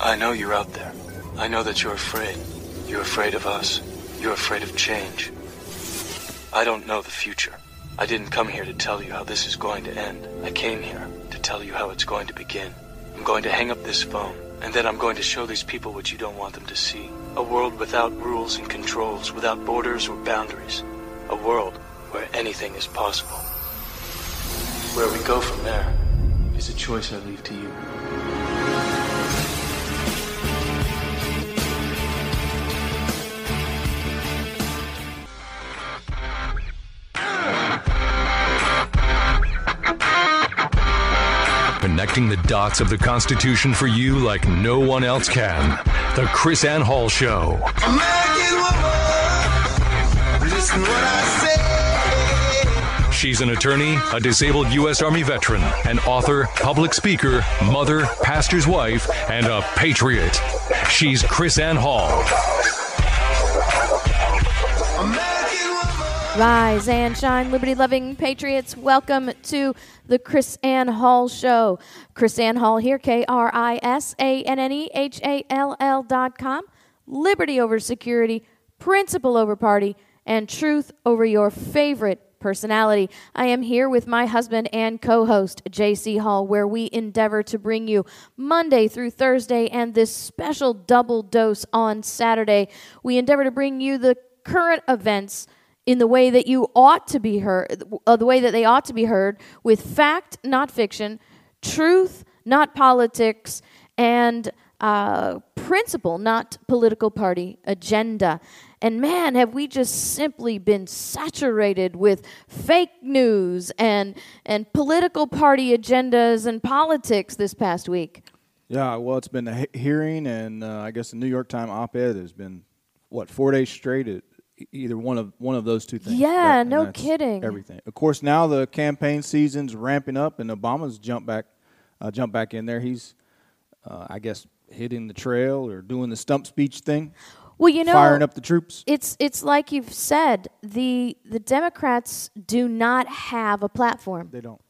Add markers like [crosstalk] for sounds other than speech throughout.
I know you're out there. I know that you're afraid. You're afraid of us. You're afraid of change. I don't know the future. I didn't come here to tell you how this is going to end. I came here to tell you how it's going to begin. I'm going to hang up this phone, and then I'm going to show these people what you don't want them to see. A world without rules and controls, without borders or boundaries. A world where anything is possible. Where we go from there is a choice I leave to you. Connecting the dots of the Constitution for you like no one else can. The KrisAnne Hall Show. Woman, listen what I say. She's an attorney, a disabled U.S. Army veteran, an author, public speaker, mother, pastor's wife, and a patriot. She's KrisAnne Hall. Rise and shine, liberty loving patriots. Welcome to the KrisAnne Hall Show. KrisAnne Hall here, K R I S A N N E H A L L dot com. Liberty over security, principle over party, and truth over your favorite personality. I am here with my husband and co host, JC Hall, where we endeavor to bring you Monday through Thursday and this special double dose on Saturday. We endeavor to bring you the current events in the way that you ought to be heard, uh, the way that they ought to be heard, with fact, not fiction, truth, not politics, and uh, principle, not political party agenda. And man, have we just simply been saturated with fake news and and political party agendas and politics this past week. Yeah, well, it's been a hearing, and uh, I guess the New York Times op-ed has been what four days straight. E- either one of one of those two things. Yeah, and no kidding. Everything. Of course, now the campaign season's ramping up, and Obama's jumped back, uh, jumped back in there. He's, uh, I guess, hitting the trail or doing the stump speech thing, Well, you know, firing up the troops. it's it's like you've said the the Democrats do not have a platform. They don't.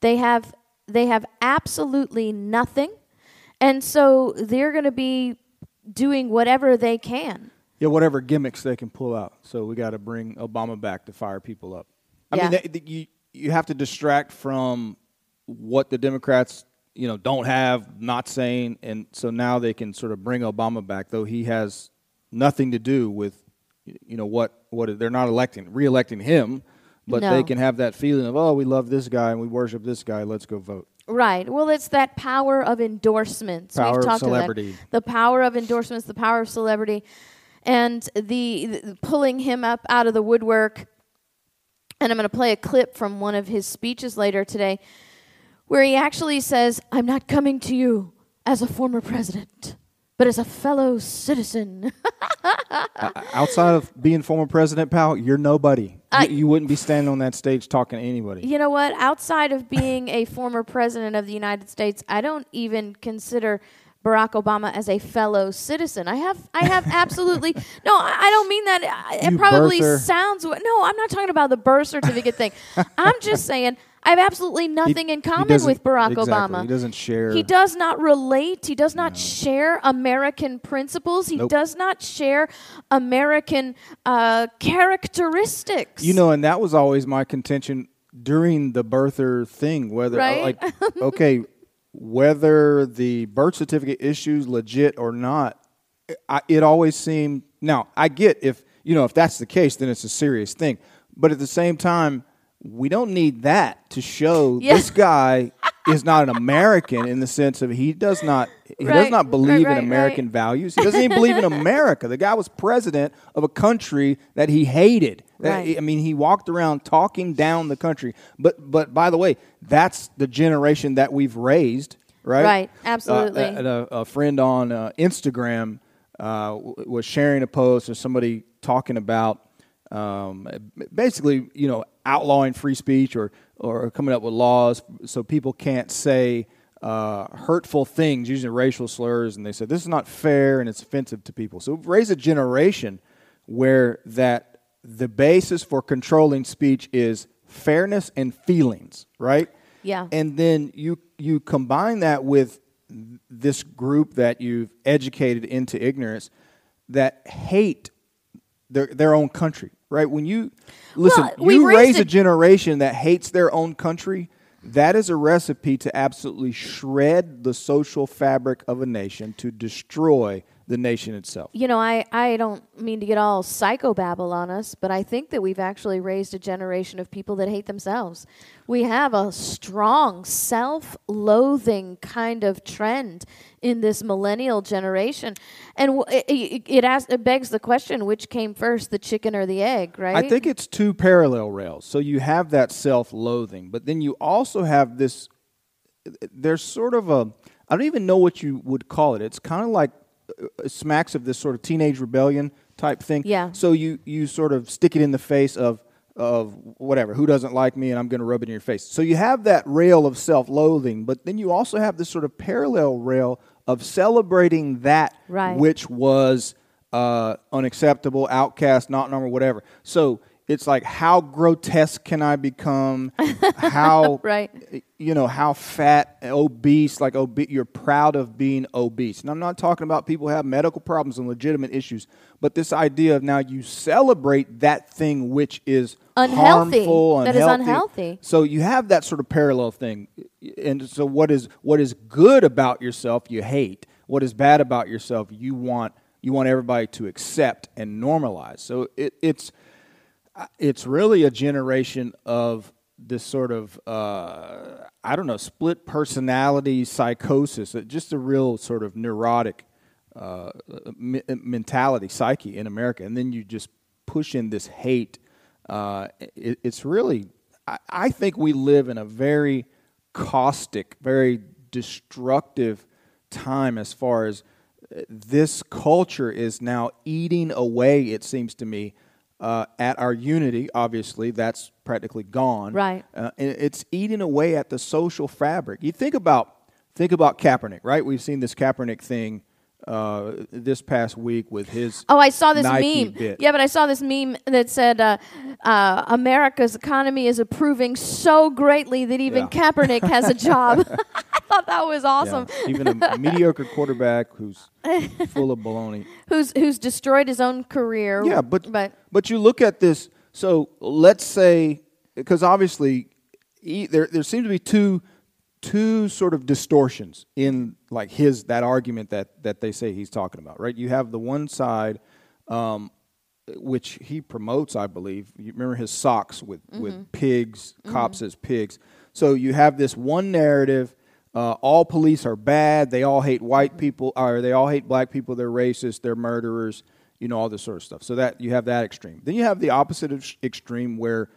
They have they have absolutely nothing, and so they're going to be doing whatever they can. Yeah, whatever gimmicks they can pull out. So we got to bring Obama back to fire people up. I Yeah. mean, they, they- you you have to distract from what the Democrats you know don't have, not saying, and so now they can sort of bring Obama back, though he has nothing to do with you know what what they're not electing, reelecting him, but No. they can have that feeling of oh we love this guy and we worship this guy, let's go vote. Right. Well, it's that power of endorsements. Power We've of celebrity. About. The power of endorsements, the power of celebrity, and the, the pulling him up out of the woodwork. And I'm going to play a clip from one of his speeches later today, where he actually says, "I'm not coming to you as a former president, but as a fellow citizen." [laughs] Outside of being former president, pal, you're nobody. I- you, you wouldn't be standing on that stage talking to anybody. You know what? Outside of being a former president of the United States, I don't even consider Barack Obama as a fellow citizen. I have, I have absolutely [laughs] no. I I don't mean that. It You probably birther. sounds. No, I'm not talking about the birth certificate thing. I'm just [laughs] saying I have absolutely He- nothing in common with Barack exactly. Obama. He doesn't share. He does not relate. He does not share American principles. He Nope. does not share American uh, characteristics. You know, and that was always my contention during the birther thing. Whether Right? like, [laughs] okay, whether the birth certificate issues legit or not, I, it always seemed. Now, I get if you know if that's the case, then it's a serious thing. But at the same time, we don't need that to show Yeah. this guy is not an American in the sense of he does not he does not believe right, right, in American right. values. He doesn't even believe in America. The guy was president of a country that he hated. That- I mean, he walked around talking down the country. But but by the way, that's the generation that we've raised, right? Right, Uh, absolutely. and a, a friend on uh, Instagram uh, w- was sharing a post of somebody talking about um, basically, you know, outlawing free speech or or coming up with laws so people can't say uh, hurtful things using racial slurs, and they said this is not fair and it's offensive to people. So we've a generation where that the basis for controlling speech is fairness and feelings, right? Yeah. And then you you combine that with this group that you've educated into ignorance that hate their their own country, right? When you listen, Well, you raise a generation that hates their own country. That is a recipe to absolutely shred the social fabric of a nation to destroy the nation itself. you know, I, I don't mean to get all psychobabble on us, but I think that we've actually raised a generation of people that hate themselves. We have a strong self loathing kind of trend in this millennial generation. And w- it, it, it, asks, it begs the question which came first, the chicken or the egg, right? I think it's two parallel rails. So you have that self-loathing, but then you also have this. There's sort of a. I don't even know what you would call it. It's kind of like smacks of this sort of teenage rebellion type thing. Yeah. So you you sort of stick it in the face of of whatever who doesn't like me and I'm going to rub it in your face. So you have that rail of self-loathing, but then you also have this sort of parallel rail of celebrating that Right. which was uh, unacceptable, outcast, not normal, whatever. So it's like, how grotesque can I become? How [laughs] Right. You know how fat, obese, like obe- you're proud of being obese. And I'm not talking about people who have medical problems and legitimate issues, but this idea of now you celebrate that thing which is Unhealthy. harmful, That is unhealthy. unhealthy. So you have that sort of parallel thing. And so what is what is good about yourself you hate. What is bad about yourself you want you want everybody to accept and normalize. So it, it's it's really a generation of this sort of uh, I don't know split personality psychosis, uh, just a real sort of neurotic uh, me- mentality psyche in America, and then you just push in this hate. Uh, it, it's really I, I think we live in a very caustic, very destructive time as far as uh, this culture is now eating away. It seems to me uh, at our unity. Obviously, that's practically gone. Right. Uh, and it's eating away at the social fabric. You think about think about Kaepernick, right? We've seen this Kaepernick thing uh, this past week with his. Oh, I saw this Nike meme. bit. Yeah, but I saw this meme that said uh, uh, America's economy is improving so greatly that even Yeah. Kaepernick has a job. [laughs] [laughs] I thought that was Yeah, awesome. even a [laughs] mediocre quarterback who's full of baloney. Who's who's destroyed his own career? Yeah, but but but you look at this. So let's say because obviously e- there there seems to be two two sort of distortions in like his that argument that that they say he's talking about. Right? You have the one side. Um, which he promotes, I believe. You remember his socks with, with pigs, cops as pigs. So you have this one narrative. Uh, all police are bad. They all hate white people, or they all hate black people. They're racist. They're murderers. You know all this sort of stuff. So that you have that extreme. Then you have the opposite of extreme, where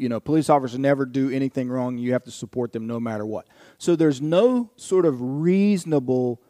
you know police officers never do anything wrong. You have to support them no matter what. So there's no sort of reasonable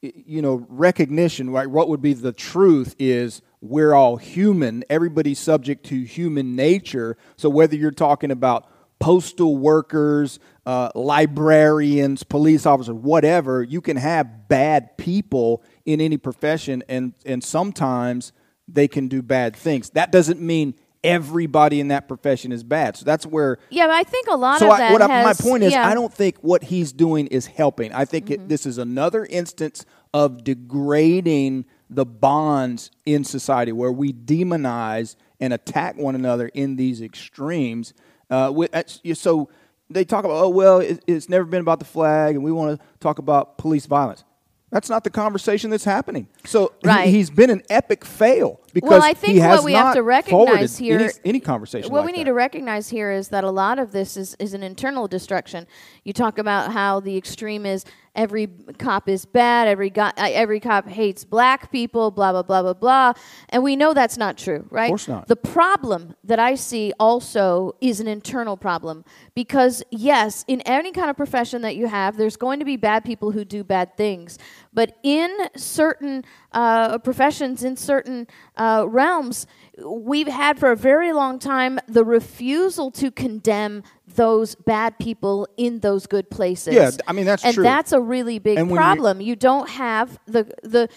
you know recognition right what would be the truth is we're all human everybody's subject to human nature so whether you're talking about postal workers uh, librarians police officers whatever you can have bad people in any profession and and sometimes they can do bad things that doesn't mean everybody in that profession is bad so that's where yeah, but I think a lot so of I, that what I, has, my point is, yeah. I don't think what he's doing is helping. I think Mm-hmm. it, this is another instance of degrading the bonds in society where we demonize and attack one another in these extremes. Uh, with, so they talk about, oh well, it, it's never been about the flag, and we want to talk about police violence. That's not the conversation that's happening. So he- he's been an epic fail because I think what we have to recognize here- any, any conversation. What like we need that. to recognize here is that a lot of this is, is an internal destruction. You talk about how the extreme is every cop is bad, every go- uh, every cop hates black people, blah blah blah blah blah, and we know that's not true, right? Of course not. The problem that I see also is an internal problem because yes, in any kind of profession that you have, there's going to be bad people who do bad things, but in certain uh, professions, in certain uh, realms, we've had for a very long time the refusal to condemn those bad people in those good places. Yeah, I mean, that's and true. that's a really big you- problem. You don't have the the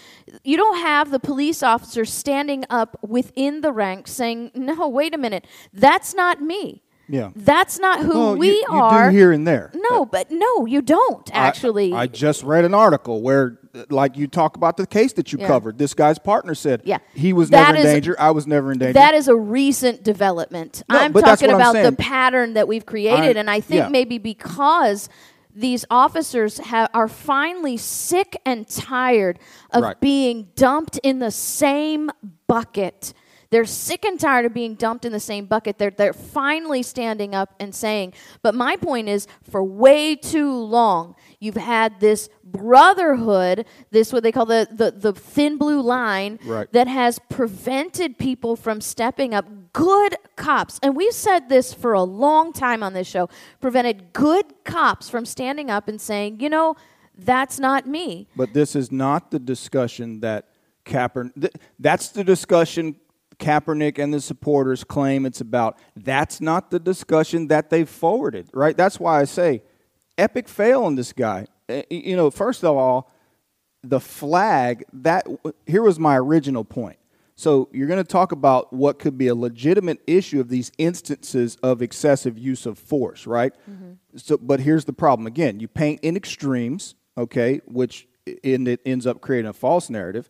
you don't have the police officer standing up within the ranks saying, "No, wait a minute, that's not me." Yeah. That's not who Well, we you, you are. do here and there. no, but no, you don't actually. I, just read an article where, like, you talk about the case that you Yeah. covered. This guy's partner said, Yeah. he was That never in danger. I was never in danger. That is a recent development. No, I'm talking what I'm about the pattern that we've created, I- and I think yeah. maybe because these officers are finally sick and tired of Right. being dumped in the same bucket. They're sick and tired of being dumped in the same bucket. They're, they're finally standing up and saying, but my point is, for way too long, you've had this brotherhood, this what they call the, the, the thin blue line, Right. that has prevented people from stepping up. Good cops, and we've said this for a long time on this show, prevented good cops from standing up and saying, you know, that's not me. But this is not the discussion that Kaepernick. Th- that's the discussion Kaepernick and the supporters claim it's about. That's not the discussion that they forwarded, right? That's why I say epic fail on this guy. Uh, You know, first of all, the flag that here was my original point. So you're going to talk about what could be a legitimate issue of these instances of excessive use of force, right? So, but here's the problem. Again, you paint in extremes, okay, which in it ends up creating a false narrative.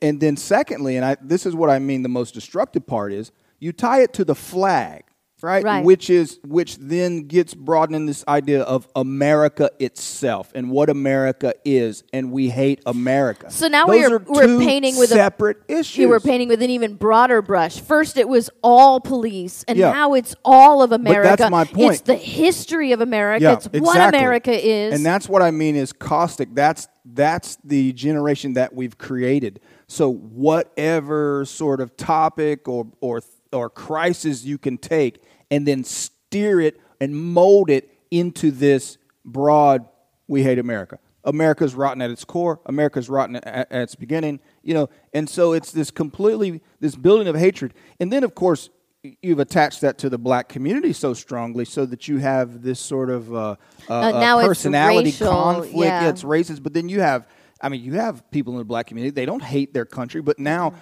And then secondly, and I, this is what I mean, the most destructive part is you tie it to the flag, right? Right. Which is which then gets broadened in this idea of America itself and what America is, and we hate America. So now Those we're, are we're painting with a separate a, issues. You were painting with an even broader brush. First, it was all police, and Yeah. now it's all of America. that's my point. It's the history of America. Yeah, it's what. America is. And that's what I mean is caustic. That's that's the generation that we've created. So whatever sort of topic or or or crisis you can take and then steer it and mold it into this broad we hate America. America's rotten at its core. America's rotten at, at its beginning. You know, and so it's this completely this building of hatred. And then of course you've attached that to the black community so strongly so that you have this sort of uh, uh, uh, now it's personality racial, conflict yeah. it's racist but then you have i mean you have people in the black community they don't hate their country but now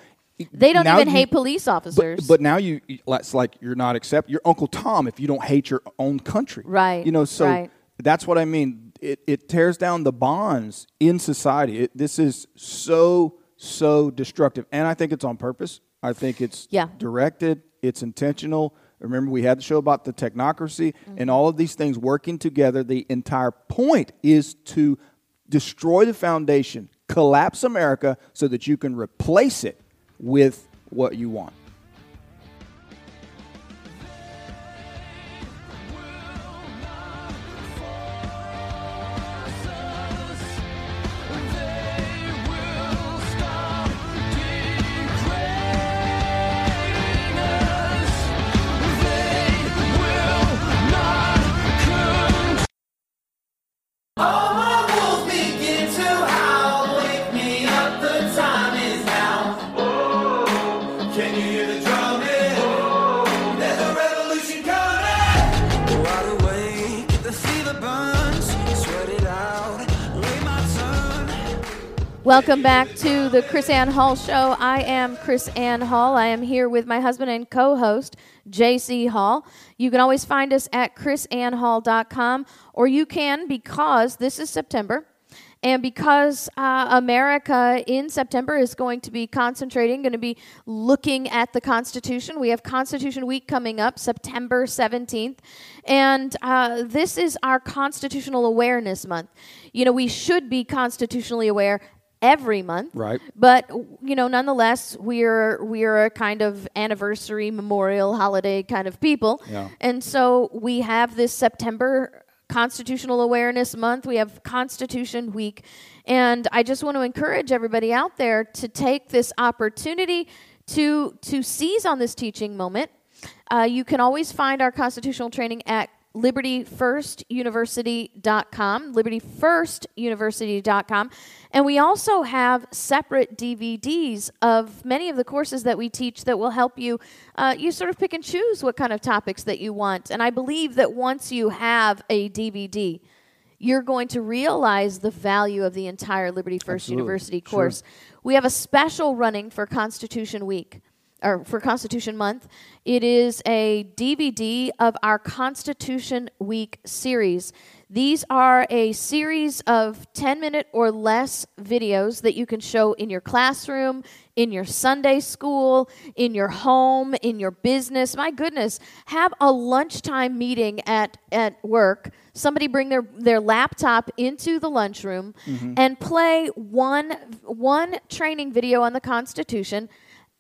they don't now even you- hate police officers. but, but now you it's like you're not accept your uncle tom if you don't hate your own country Right, you know so right. that's what i mean it, it tears down the bonds in society it, this is so so destructive and i think it's on purpose i think it's Yeah. directed it's intentional remember we had the show about the technocracy Mm-hmm. and all of these things working together the entire point is to destroy the foundation collapse america so that you can replace it with what you want Welcome back to the KrisAnne Hall Show. I am KrisAnne Hall. I am here with my husband and co host, JC Hall. You can always find us at krisannehall.com, or you can, because this is September, and because uh, America in September is going to be concentrating, going to be looking at the Constitution. We have Constitution Week coming up, September 17th. And uh, this is our Constitutional Awareness Month. You know, we should be constitutionally aware every month. Right. But you know, nonetheless, we're we're a kind of anniversary, memorial, holiday kind of people. Yeah. And so we have this September Constitutional Awareness Month. We have Constitution Week. And I just want to encourage everybody out there to take this opportunity to to seize on this teaching moment. Uh, you can always find our constitutional training at libertyfirstuniversity.com, libertyfirstuniversity.com. And we also have separate DVDs of many of the courses that we teach that will help you. Uh, you sort of pick and choose what kind of topics that you want. And I believe that once you have a DVD, you're going to realize the value of the entire Liberty First Absolutely. University Sure. course. We have a special running for Constitution Week. Or for Constitution Month. It is a DVD of our Constitution Week series. These are a series of 10 minute or less videos that you can show in your classroom, in your Sunday school, in your home, in your business. My goodness, have a lunchtime meeting at, at work. Somebody bring their, their laptop into the lunchroom mm-hmm. and play one, one training video on the Constitution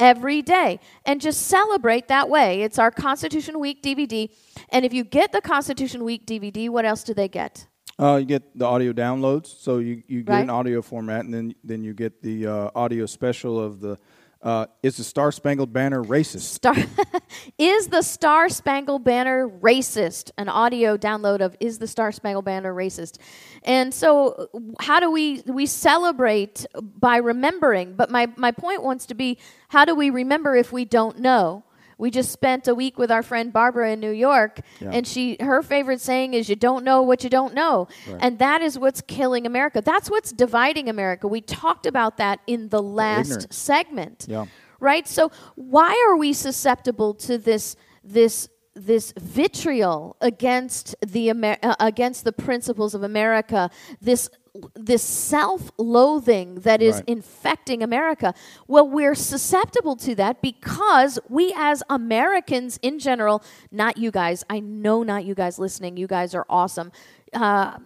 every day and just celebrate that way. It's our Constitution Week DVD. And if you get the Constitution Week DVD, what else do they get? Uh, you get the audio downloads, so you, you get Right. an audio format, and then then you get the uh, audio special of the uh, is the Star Spangled Banner racist? Star [laughs] is the Star Spangled Banner racist? An audio download of is the Star Spangled Banner racist? And so, how do we we celebrate by remembering? But my my point wants to be, how do we remember if we don't know? We just spent a week with our friend Barbara in New York, Yeah. and she her favorite saying is, "You don't know what you don't know," and that is what's killing America. That's what's dividing America. We talked about that in the last segment Yeah. right so why are we susceptible to this this this vitriol against the Amer- uh, against the principles of America this this self-loathing that is Right. infecting America well we're susceptible to that because we as Americans in general not you guys I know not you guys listening you guys are awesome uh,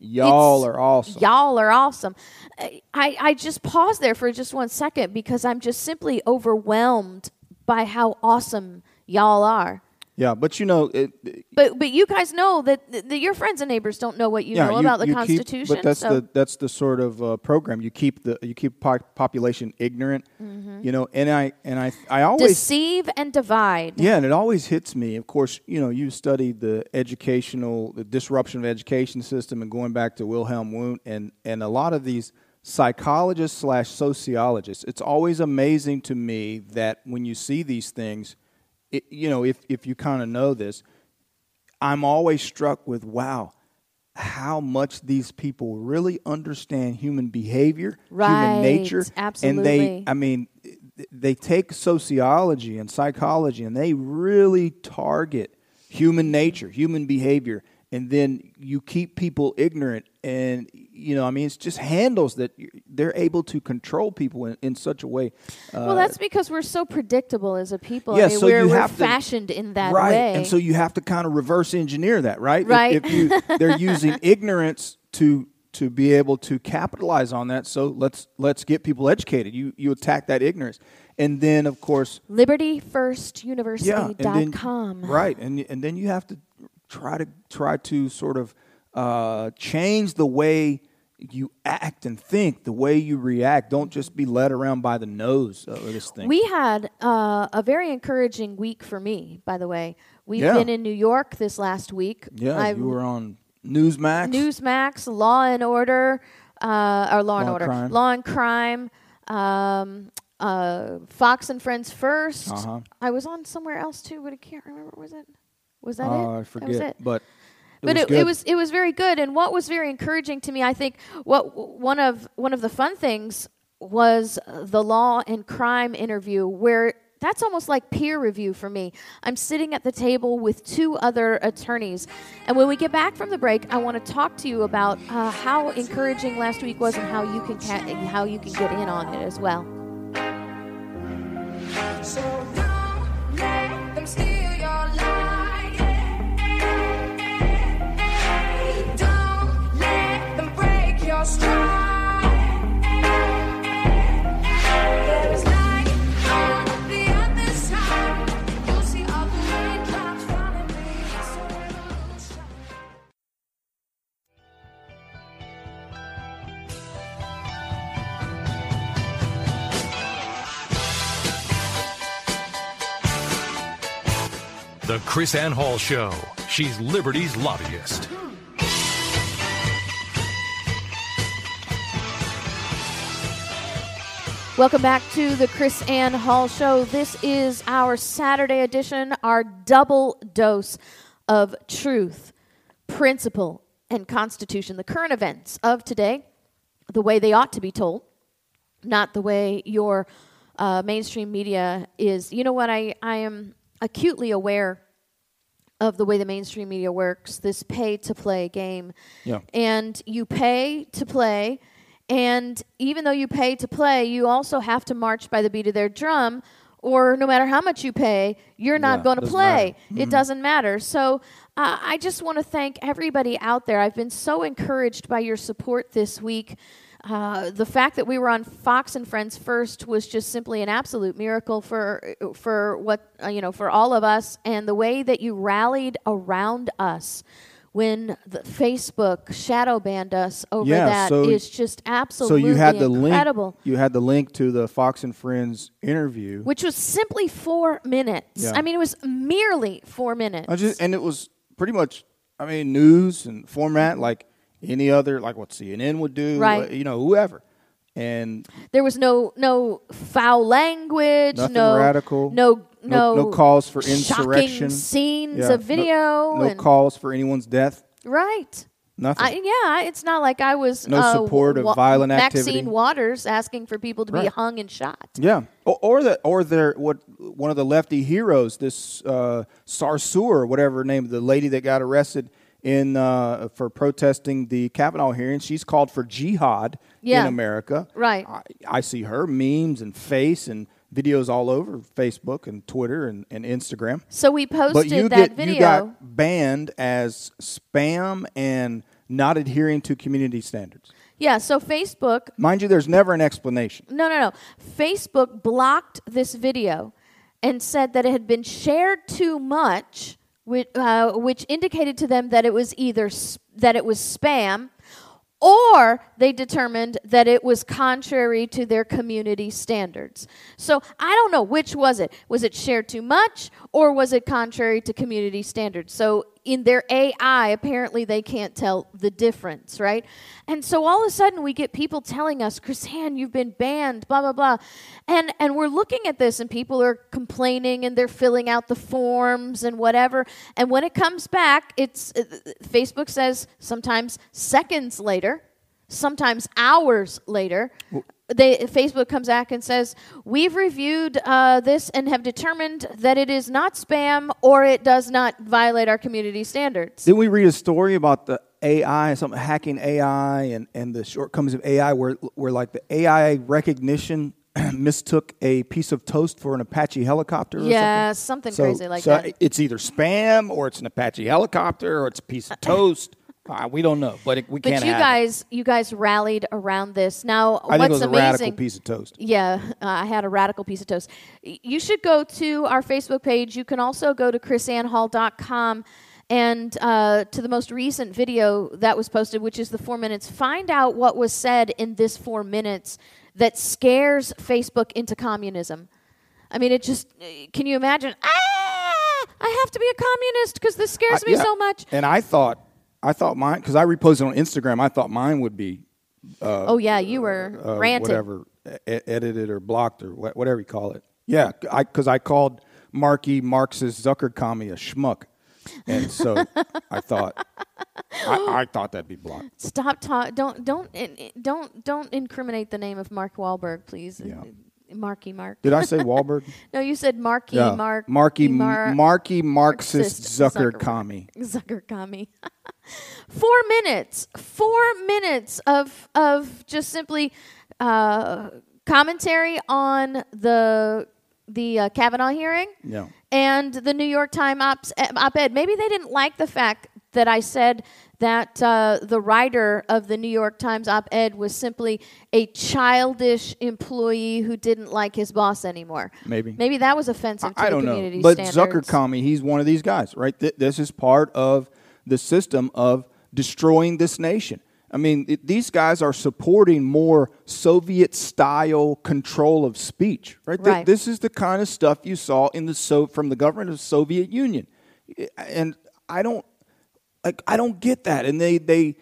Y'all are awesome. Y'all are awesome. I, I just pause there for just one second because I'm just simply overwhelmed by how awesome y'all are. Yeah, but you know, it, But but you guys know that, that your friends and neighbors don't know what you yeah, know you- about the you keep- Constitution. but that's so the that's the sort of uh, program you keep the you keep po- population ignorant. Mm-hmm. You know, and I and I I always deceive and divide. Yeah, and it always hits me. Of course, you know, you studied the educational, the disruption of education system, and going back to Wilhelm Wundt, and and a lot of these psychologists slash sociologists. It's always amazing to me that when you see these things, it, you know, if if you kind of know this, I'm always struck with wow. How much these people really understand human behavior, Right, human nature, absolutely. and they, I mean, they take sociology and psychology and they really target human nature, human behavior, and then you keep people ignorant. And, you know, I mean, it's just handles that they're able to control people in, in such a way. Uh, well, that's because we're so predictable as a people. yeah, I mean, so we're, you we're have to- fashioned in that right. way. And so you have to kind of reverse engineer that, right? If- Right. If, you, they're using [laughs] ignorance to to be able to capitalize on that. So let's let's get people educated. You you attack that ignorance, and then of course yeah, and then, LibertyFirstUniversity.com. right, and and then you have to try to try to sort of uh, change the way you act and think, the way you react. Don't just be led around by the nose of this thing. We had uh, a very encouraging week for me, by the way. We've Yeah. been in New York this last week. yeah, I've- you were on Newsmax. Newsmax, Law and Order, uh, or Law and Law and Order, Crime. Law and Crime, um, uh, Fox and Friends 1st Uh-huh. I was on somewhere else too, but I can't remember. Was it? Was that Oh, it? I That was forget, it. but it but was it, good. it was it was very good. And what was very encouraging to me, I think, what one of one of the fun things was the law and crime interview, where that's almost like peer review for me. I'm sitting at the table with two other attorneys, and when we get back from the break, I want to talk to you about uh, how encouraging last week was and how you can ca- how you can get in on it as well. So The KrisAnne Hall Show. She's Liberty's lobbyist. Welcome back to the KrisAnne Hall Show. This is our Saturday edition, our double dose of truth, principle, and constitution. The current events of today, the way they ought to be told, not the way your uh, mainstream media is. You know what? I I am acutely aware of the way the mainstream media works. This pay to play game, Yeah. and you pay to play. And even though you pay to play, you also have to march by the beat of their drum, or no matter how much you pay, you're not Yeah, going to play. matter. Mm-hmm. It doesn't matter. So uh, I just want to thank everybody out there. I've been so encouraged by your support this week. Uh, the fact that we were on Fox and Friends first was just simply an absolute miracle for for what uh, you know for all of us, and the way that you rallied around us when the Facebook shadow banned us over Yeah, that so- is just So you had the incredible. link. You had the link to the Fox and Friends interview. which was simply four minutes. Yeah. I mean, it was merely four minutes. Just and it was pretty much. I mean, news and format like any other, like what CNN would do. Right. Uh, you know, whoever. And There was no no foul language, no radical. no No- no, no calls for insurrection. scenes yeah, of video, No, no calls for anyone's death. right. Nothing. I, yeah, it's not like I was No uh, support of Wa- violent Maxine. Waters asking for people to be hung and shot. Yeah, or, or the or their what one of the lefty heroes, this uh, Sarsour, whatever her name, the lady that got arrested in uh, for protesting the Kavanaugh hearing. She's called for jihad Yeah. in America. Right. I, I see her memes and face and videos all over Facebook and Twitter and, and Instagram. So we posted But you that get video. you got banned as spam and not adhering to community standards. yeah, so Facebook Mind you, there's never an explanation. No, no, no. Facebook blocked this video and said that it had been shared too much, which, uh, which indicated to them that it was either s- that it was spam, or they determined that it was contrary to their community standards. So I don't know which was it. Was it shared too much, or was it contrary to community standards? So in their AI, apparently they can't tell the difference, right? And so all of a sudden we get people telling us, KrisAnne, you've been banned, blah, blah, blah. And, and we're looking at this and people are complaining and they're filling out the forms and whatever. And when it comes back, it's uh, Facebook says sometimes seconds later, sometimes hours later, they, Facebook comes back and says, We've reviewed uh, this and have determined that it is not spam or it does not violate our community standards. Didn't we read a story about the AI, something hacking AI, and, and the shortcomings of AI, where where like the AI recognition [clears throat] mistook a piece of toast for an Apache helicopter? Or Yeah, something, something So- crazy like so that. It's either spam or it's an Apache helicopter or it's a piece of [laughs] toast. Uh, we don't know, but it, we But can't. But you have it. guys, you guys rallied around this. Now, I what's it was a amazing? radical piece of toast. Yeah, uh, I had a radical piece of toast. You should go to our Facebook page. You can also go to krisannehall.com and uh, to the most recent video that was posted, which is the four minutes. Find out what was said in this four minutes that scares Facebook into communism. I mean, it just, can you imagine? Ah, I have to be a communist because this scares me yeah. so much. And I thought, I thought mine because I reposted on Instagram. I thought mine would be oh, yeah, you were uh, ranted. whatever, e- edited or blocked or wha- whatever you call it. Yeah, because I, called Marky Marxist Zuckerkami a schmuck, and so [laughs] I thought I, I thought that'd be blocked. Stop talk. Don't don't don't don't incriminate the name of Mark Wahlberg, please. Yeah. Marky Mark. Did I say [laughs] Wahlberg? No, you said Marky yeah, Mark. Marky Mar- Marky Marxist Marxist Zuckerkami. Zuckerkami. [laughs] Four minutes. Four minutes of of just simply uh, commentary on the the uh, Kavanaugh hearing. Yeah. and the New York Times op-ed. Maybe they didn't like the fact that I said that uh, the writer of the New York Times op-ed was simply a childish employee who didn't like his boss anymore. Maybe. Maybe that was offensive to I the don't know, but standards. Zuckerkami, he's one of these guys, right? Th- this is part of the system of destroying this nation. I mean, it, these guys are supporting more Soviet-style control of speech, right? Th- this is the kind of stuff you saw in the so from the government of the Soviet Union, and I don't like I don't get that. And they they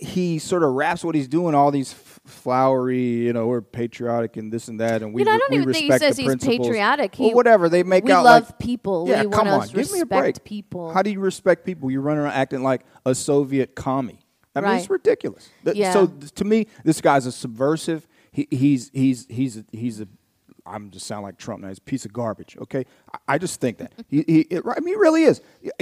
he sort of wraps what he's doing all these flowery, you know, we're patriotic and this and that, and we You know, I don't we even think he respect says the he's principles. patriotic. Well, He- whatever they make we out love like people. Yeah, We come on, give me a break. people. How do you respect people? You run around acting like a Soviet commie. I mean, it's ridiculous. Yeah. So to me, this guy's a subversive. He, he's he's he's a, he's a I'm just sound like Trump now. He's a piece of garbage. Okay, I, I just think that he, he it, I mean, he really is.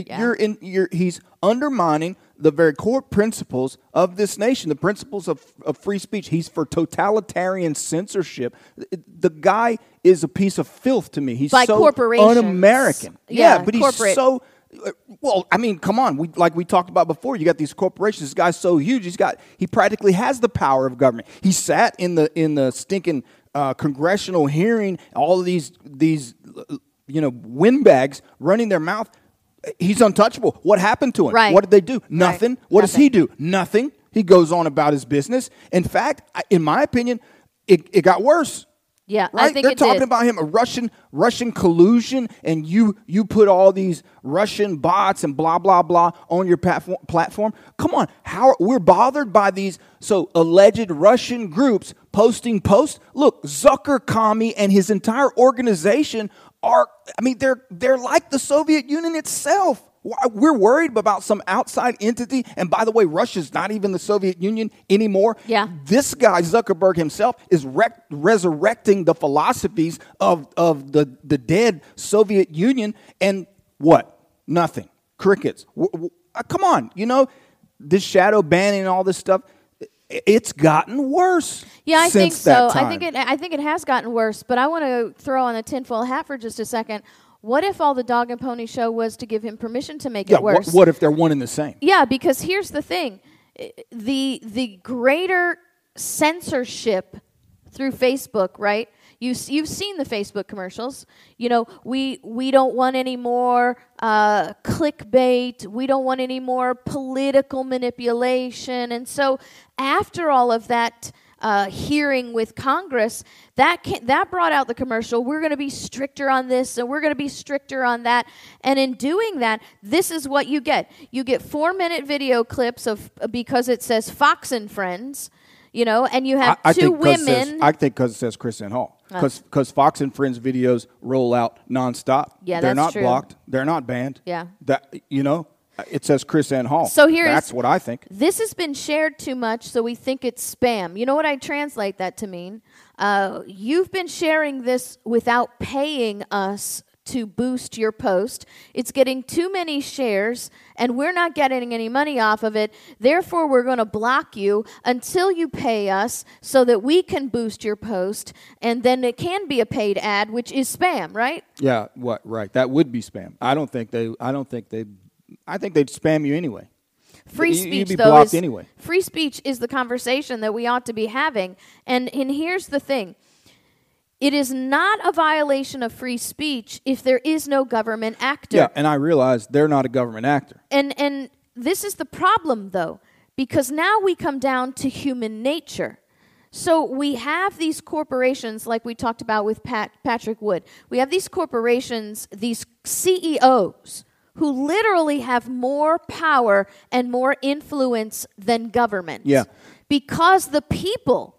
You're in. You're he's undermining the very core principles of this nation, the principles of, of free speech. He's for totalitarian censorship. The guy is a piece of filth to me. He's By so un-American. Yeah, Yeah, but he's corporate. so. Uh, well, I mean, come on. We like we talked about before. You got these corporations. This guy's so huge. He's got. He practically has the power of government. He sat in the in the stinking uh, congressional hearing. All these these uh, you know windbags running their mouth. He's untouchable. What happened to him? Right. What did they do? Nothing. What does he do? Nothing. He goes on about his business. In fact, in my opinion, it, it got worse. Yeah, I Right? think They're talking did. about him a Russian Russian collusion, and you you put all these Russian bots and blah blah blah on your platform. Platform. Come on, how we're bothered by these so alleged Russian groups posting posts. Look, Zucker Kami and his entire organization are. I mean, they're they're like the Soviet Union itself. We're worried about some outside entity, and by the way, Russia's not even the Soviet Union anymore. Yeah. This guy, Zuckerberg himself, is rec- resurrecting the philosophies of, of the, the dead Soviet Union. And what? Nothing. Crickets. W- w- uh, come on. You know, this shadow banning and all this stuff, it's gotten worse. Yeah, I think so. I think it. I think it has gotten worse. But I want to throw on a tinfoil hat for just a second. What if all the dog and pony show was to give him permission to make Yeah, it worse? what if they're one and the same? Yeah, because here's the thing: the the greater censorship through Facebook, right? You, you've seen the Facebook commercials. You know, we we don't want any more uh, clickbait. We don't want any more political manipulation. And so, after all of that. Uh, hearing with Congress, that can, that brought out the commercial. We're going to be stricter on this, and we're going to be stricter on that. And in doing that, this is what you get: you get four minute video clips of because it says Fox and Friends, you know, and you have I, I two it says- women. I think because it says KrisAnne Hall. Because Fox and Friends videos roll out nonstop. Yeah, they're not true. blocked. They're not banned. Yeah. That you know, it says KrisAnne Hall. So here's- that's what I think. This has been shared too much, so we think it's spam. You know what I translate that to mean? Uh, you've been sharing this without paying us to boost your post. It's getting too many shares, and we're not getting any money off of it. Therefore, we're going to block you until you pay us so that we can boost your post, and then it can be a paid ad, which is spam, right? Yeah, what right? That would be spam. I don't think they. I don't think they. I think they'd spam you anyway. Free speech, you'd be though, is, anyway. free speech is the conversation that we ought to be having. And, and here's the thing it is not a violation of free speech if there is no government actor. Yeah, and I realize they're not a government actor. And, and this is the problem, though, because now we come down to human nature. So we have these corporations, like we talked about with Pat, Patrick Wood. We have these corporations, these CEOs, who literally have more power and more influence than government. Yeah. Because the people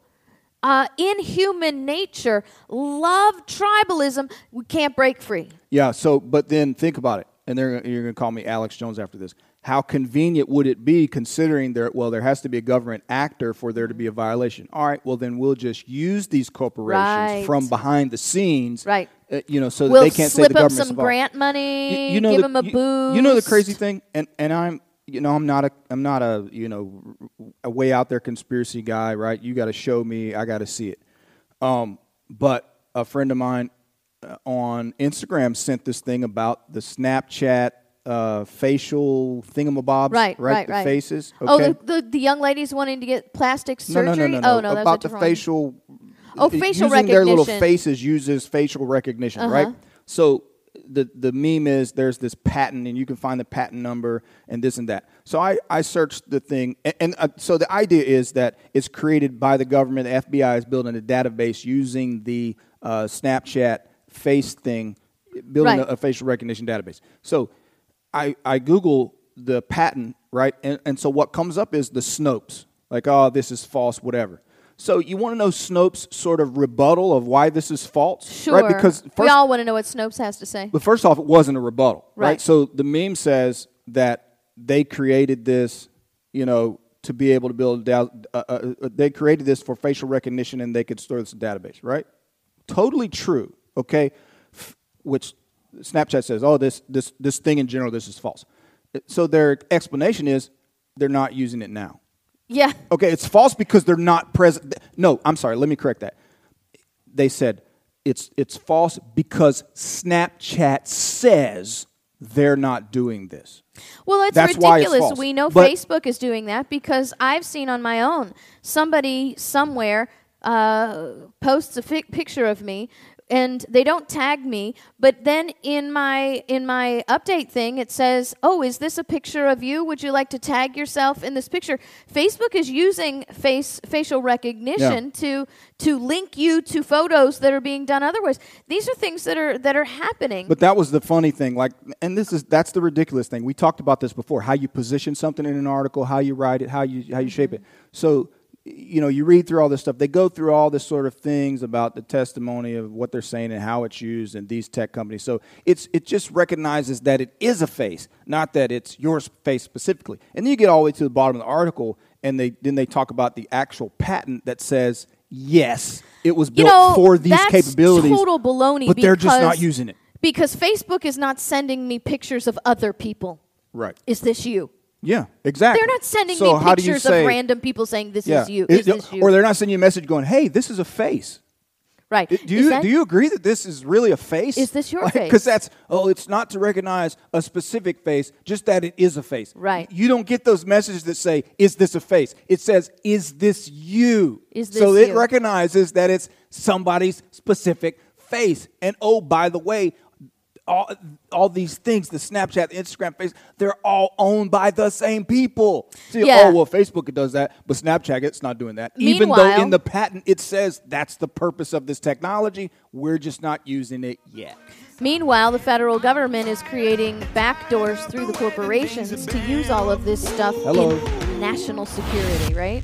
uh, in human nature love tribalism. We can't break free. Yeah. So, but then think about it, and they're, you're going to call me Alex Jones after this. How convenient would it be, considering there? Well, there has to be a government actor for there to be a violation. All right. Well, then we'll just use these corporations Right. from behind the scenes, Right. Uh, you know, so that We'll they can't say slip the them government's some involved. grant money, You- you know give the- them a you- boost. You know the crazy thing, and and I'm you know I'm not a I'm not a you know a way out there conspiracy guy, right? You got to show me, I got to see it. Um, but a friend of mine uh, on Instagram sent this thing about the Snapchat uh, facial thingamabobs, Right, right? right, the right. faces. Oh, the, the, the young ladies wanting to get plastic no, surgery? no, no, no, Oh, no, that's about the facial one. Oh, facial using their little faces uses facial recognition, Uh-huh. right? So the the meme is there's this patent, and you can find the patent number and this and that. So I I searched the thing, and, and uh, so the idea is that it's created by the government. The FBI is building a database using the uh, Snapchat face thing, building Right. a, a facial recognition database. So I, I Google the patent, right? And, and so what comes up is the Snopes, like, oh, this is false, whatever. So you want to know Snopes' sort of rebuttal of why this is false, Sure. right? Because we all want to know what Snopes has to say. but first off, it wasn't a rebuttal, right? Right. So the meme says that they created this, you know, to be able to build. Uh, uh, uh, they created this for facial recognition, and they could store this in a database, right? totally true, okay, f- which Snapchat says, oh, this, this, this thing in general, this is false. So their explanation is they're not using it now. Yeah. Okay, it's false because they're not present. No, I'm sorry. Let me correct that. They said it's it's false because Snapchat says they're not doing this. Well, it's That's why it's ridiculous. We know But- Facebook is doing that because I've seen on my own somebody somewhere uh, posts a fi- picture of me and they don't tag me, but then in my in my update thing it says, "Oh, is this a picture of you? Would you like to tag yourself in this picture?" Facebook is using face facial recognition to to link you to photos that are being done otherwise. These are things that are that are happening. But that was the funny thing. Like, and this is that's the ridiculous thing. We talked about this before. How you position something in an article, how you write it, how you how you shape it. Mm-hmm. So, you know, you read through all this stuff. They go through all this sort of things about the testimony of what they're saying and how it's used in these tech companies. So it's it just recognizes that it is a face, not that it's your face specifically. And then you get all the way to the bottom of the article, and they then they talk about the actual patent that says yes, it was you built know, for these that's capabilities. Total baloney. but they're just not using it. because Facebook is not sending me pictures of other people. Right. Is this you? Yeah, exactly. They're not sending so me you pictures say, of random people saying this yeah, is you. Is this you? Or they're not sending you a message going, "Hey, this is a face." right. Do Is you that- do you agree that this is really a face? Is this your face? Because that's oh, it's not to recognize a specific face, just that it is a face. Right. You don't get those messages that say, "Is this a face?" It says, "Is this you?" Is so this it recognizes that it's somebody's specific face. And oh, by the way. All, all these things, the Snapchat, the Instagram, face, they're all owned by the same people. See, oh, Yeah. oh, well, Facebook it does that, but Snapchat it's not doing that. Meanwhile, Even though in the patent it says that's the purpose of this technology, we're just not using it yet. Meanwhile, the federal government is creating backdoors through the corporations to use all of this stuff Hello. in national security, right?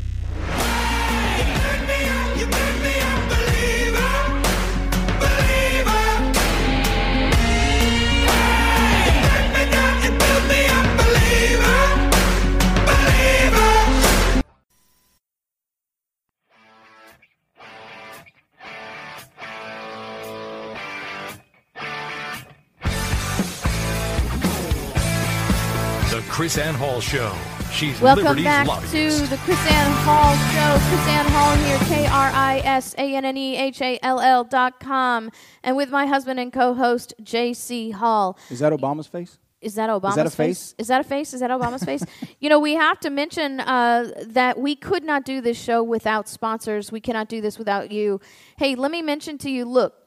KrisAnne Hall Show. She's Welcome Liberty's back lobbyist. to the Chris Ann Hall Show. KrisAnne Hall here, K R I S A N N E H A L L dot com, and with my husband and co-host J.C. Hall. Is that Obama's face? Is that Obama's that a face? Is that a face? Is that Obama's face? [laughs] You know, we have to mention uh, that we could not do this show without sponsors. We cannot do this without you. Hey, let me mention to you. Look, d-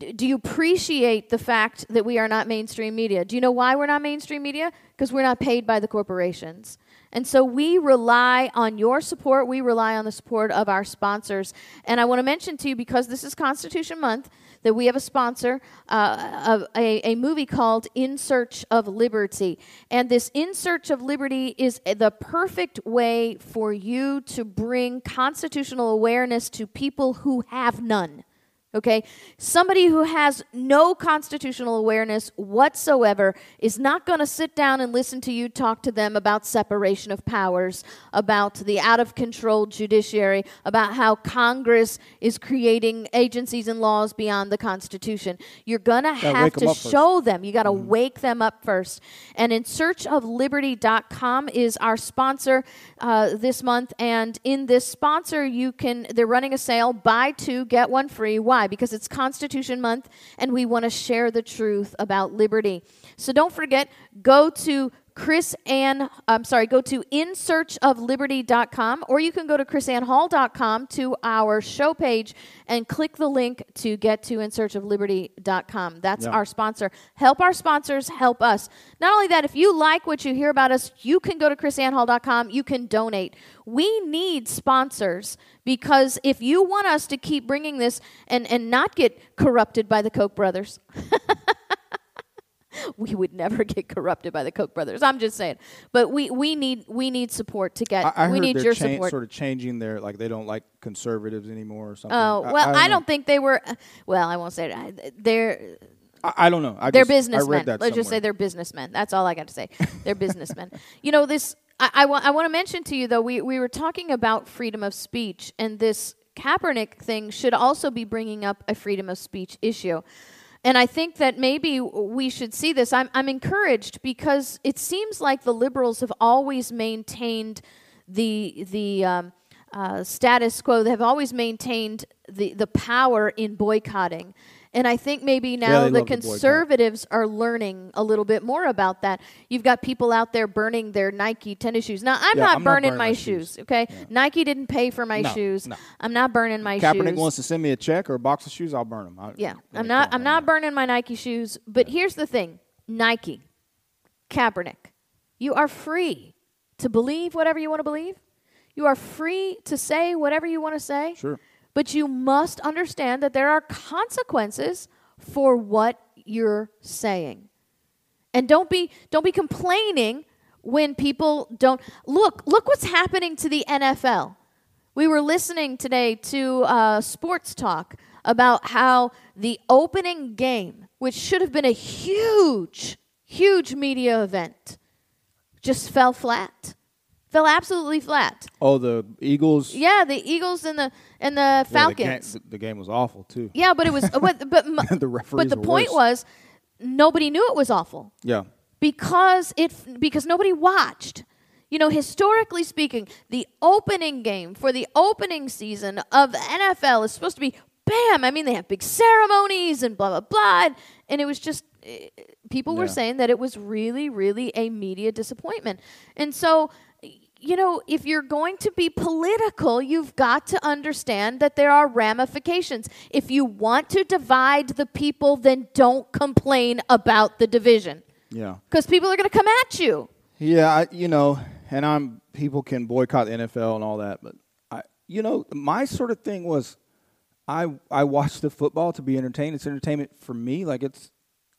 do you appreciate the fact that we are not mainstream media? Do you know why we're not mainstream media? Because we're not paid by the corporations. And so we rely on your support. We rely on the support of our sponsors. And I want to mention to you, because this is Constitution Month, that we have a sponsor uh, of a, a movie called In Search of Liberty. And this In Search of Liberty is the perfect way for you to bring constitutional awareness to people who have none. Okay? Somebody who has no constitutional awareness whatsoever is not going to sit down and listen to you talk to them about separation of powers, about the out of control judiciary, about how Congress is creating agencies and laws beyond the Constitution. You're going to have to up first. show them. You got to wake them up first. And in search of searchofliberty.com is our sponsor uh, this month. And in this sponsor, you can, they're running a sale buy two, get one free. Why? Because it's Constitution Month and we want to share the truth about liberty. So don't forget, go to Chris Ann, I'm sorry, go to insearchofliberty.com or you can go to krisannehall.com to our show page and click the link to get to insearchofliberty.com. That's Yeah. our sponsor. Help our sponsors help us. Not only that, if you like what you hear about us, you can go to krisannehall.com. You can donate. We need sponsors because if you want us to keep bringing this and, and not get corrupted by the Koch brothers, [laughs] [laughs] we would never get corrupted by the Koch brothers. I'm just saying. But we, we need we need support to get I, I we heard need your chan- support. sort of changing their like they don't like conservatives anymore or something. Oh well, I, know. don't think they were. Uh, well, I won't say it. They're I, I don't know. I they're just, I businessmen. read that Let's just say they're businessmen. That's all I got to say. [laughs] They're businessmen. You know this. I, I, wa- I want to mention to you though. We we were talking about freedom of speech and this Kaepernick thing should also be bringing up a freedom of speech issue. And I think that maybe we should see this. I'm, I'm encouraged because it seems like the liberals have always maintained the, the um, uh, status quo. They have always maintained the, the power in boycotting. And I think maybe now they the love to boycott. conservatives are learning a little bit more about that. You've got people out there burning their Nike tennis shoes. Now, I'm Yeah, not I'm not burning burning my, my shoes, shoes. okay? Nike didn't pay for my No, shoes. no. I'm not burning my Kaepernick shoes. wants to send me a check or a box of shoes, I'll burn them. I, yeah, I'm not. I'm not burning my Nike shoes. But here's the thing: Nike, Kaepernick, you are free to believe whatever you want to believe. You are free to say whatever you want to say. Sure. But you must understand that there are consequences for what you're saying. And don't be don't be complaining when people don't look. Look what's happening to the NFL. We were listening today to uh, sports talk about how the opening game, which should have been a huge, huge media event, just fell flat. Fell absolutely flat. Oh, the Eagles. Yeah, the Eagles and the and the Yeah, the, Falcons. the game was awful too. Yeah, but it was [laughs] but but, The but the point worse. was nobody knew it was awful Yeah. because it because nobody watched. You know, historically speaking, the opening game for the opening season of the NFL is supposed to be bam. I mean, they have big ceremonies and blah blah blah, and it was just eh, people were saying that it was really, really a media disappointment. And so, you know, if you're going to be political, you've got to understand that there are ramifications. If you want to divide the people, then don't complain about the division Yeah. because people are going to come at you. Yeah, I, you know, and I'm people can boycott the NFL and all that, but I, you know, my sort of thing was, I I watch the football to be entertained. It's entertainment for me. Like it's,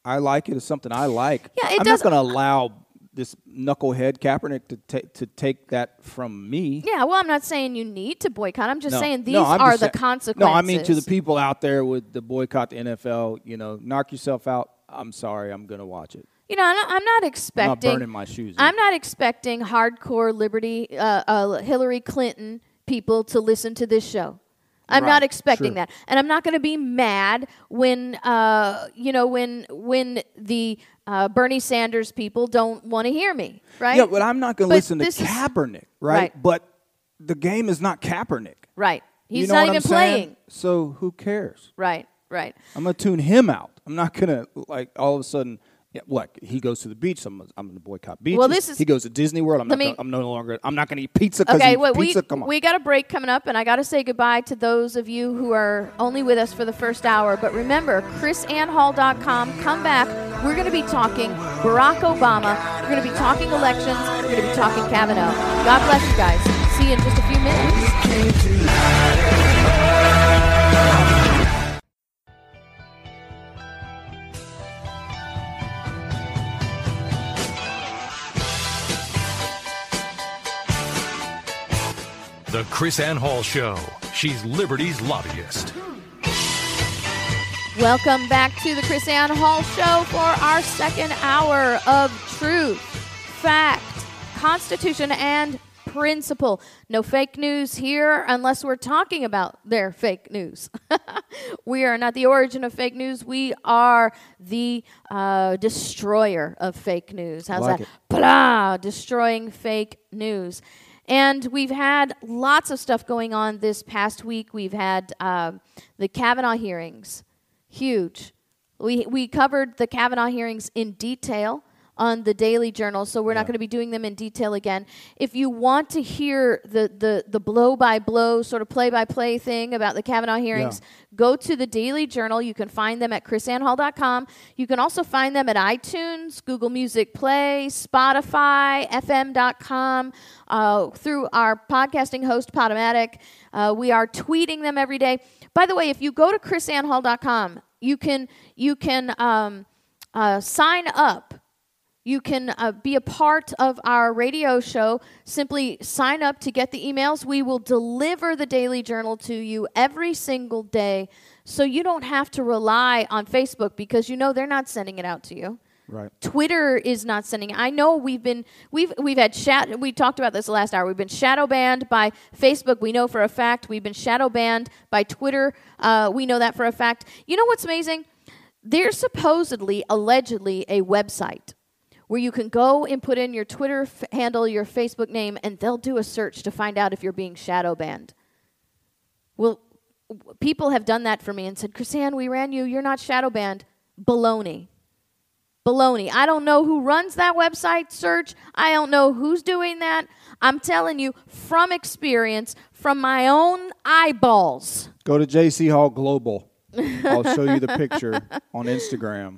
I like it. It's something I like. Yeah, it I'm does- not going to allow this knucklehead Kaepernick to take to take that from me. Yeah, well, I'm not saying you need to boycott. I'm just No. saying these No, are the saying- consequences. No, I mean to the people out there with the boycott the NFL. You know, knock yourself out. I'm sorry. I'm going to watch it. You know, I'm not, I'm not I'm expecting. not burning my shoes. I'm not expecting hardcore liberty, uh, uh, Hillary Clinton people to listen to this show. I'm not expecting sure. that, and I'm not going to be mad when uh, you know when when the uh, Bernie Sanders people don't want to hear me, right? Yeah, but I'm not going to listen to Kaepernick, right? Right. But the game is not Kaepernick. right. He's you know not even I'm saying? playing. So who cares? Right. Right. I'm going to tune him out. I'm not going to like all of a sudden. Yeah, what he goes to the beach. I'm, I'm going to boycott beaches. Well, this is- he goes to Disney World. I'm not. me- gonna, I'm no longer. I'm not going to eat pizza Okay, well, pizza. we Come on. we got a break coming up, and I got to say goodbye to those of you who are only with us for the first hour. But remember, krisannehall.com. Come back. We're going to be talking Barack Obama. We're going to be talking elections. We're going to be talking Kavanaugh. God bless you guys. See you in just a few minutes. The KrisAnne Hall Show. She's Liberty's lobbyist. Welcome back to the KrisAnne Hall Show for our second hour of truth, fact, constitution, and principle. No fake news here unless we're talking about their fake news. [laughs] we are not the origin of fake news. We are the uh, destroyer of fake news. How's Like that? it. Blah, destroying fake news. And we've had lots of stuff going on this past week. We've had um, the Kavanaugh hearings, huge. We, we covered the Kavanaugh hearings in detail on the Daily Journal, so we're not going to be doing them in detail again. If you want to hear the, the, the blow by blow, sort of play by play thing about the Kavanaugh hearings, go to the Daily Journal. You can find them at krisannehall.com. You can also find them at iTunes, Google Music Play, Spotify, FM.com, uh, through our podcasting host, Podomatic. Uh, we are tweeting them every day. By the way, if you go to krisannehall.com, you can, you can um, uh, sign up you can uh, be a part of our radio show. Simply sign up to get the emails. We will deliver the Daily Journal to you every single day. So you don't have to rely on Facebook because you know they're not sending it out to you. Right. Twitter is not sending. I know we've been we've we've had chat. We talked about this last hour. We've been shadow banned by Facebook. We know for a fact. We've been shadow banned by Twitter. Uh, we know that for a fact. You know what's amazing? There's supposedly, allegedly, a website where you can go and put in your Twitter f- handle, your Facebook name, and they'll do a search to find out if you're being shadow banned. Well, w- people have done that for me and said, KrisAnne, we ran you. You're not shadow banned. Baloney. Baloney. I don't know who runs that website search. I don't know who's doing that. I'm telling you from experience, from my own eyeballs. Go to JC Hall Global. [laughs] I'll show you the picture on Instagram.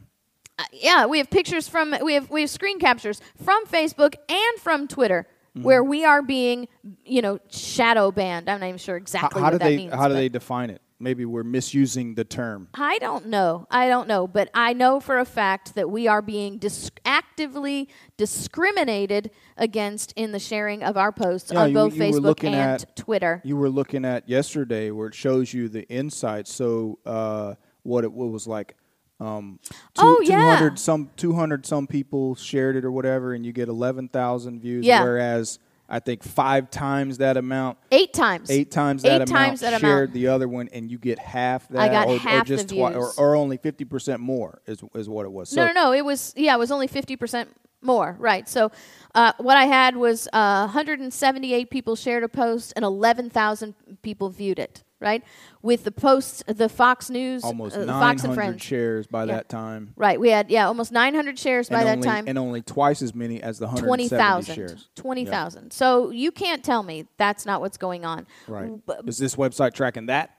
Yeah, we have pictures from we have we have screen captures from Facebook and from Twitter Mm-hmm. where we are being, you know, shadow banned. I'm not even sure How, exactly how what do that they means. how do they define it? Maybe we're misusing the term. I don't know. I don't know, but I know for a fact that we are being dis- actively discriminated against in the sharing of our posts Yeah, on you- both you Facebook and at- Twitter. You were looking at yesterday where it shows you the insights. So uh, what it what was like. Um, two, Oh, yeah. 200 some 200 some people shared it or whatever, and you get 11,000 views. Yeah. Whereas I think five times that amount, Eight times. eight times that Eight amount times that shared amount. the other one, and you get half that. I got or, half or just the twi- or, views. or only 50% more is, is what it was. no, no, no. It was yeah, it was only fifty percent more. Right. So, uh, what I had was uh, 178 people shared a post and 11,000 people viewed it. Right. With the posts, the Fox News, almost uh, Fox and 900 Friends. shares by Yeah. that time. Right. We had yeah, almost 900 shares by and that time. And only twice as many as the 170 20,000. shares. 20,000. So you can't tell me that's not what's going on. Right. B- Is this website tracking that?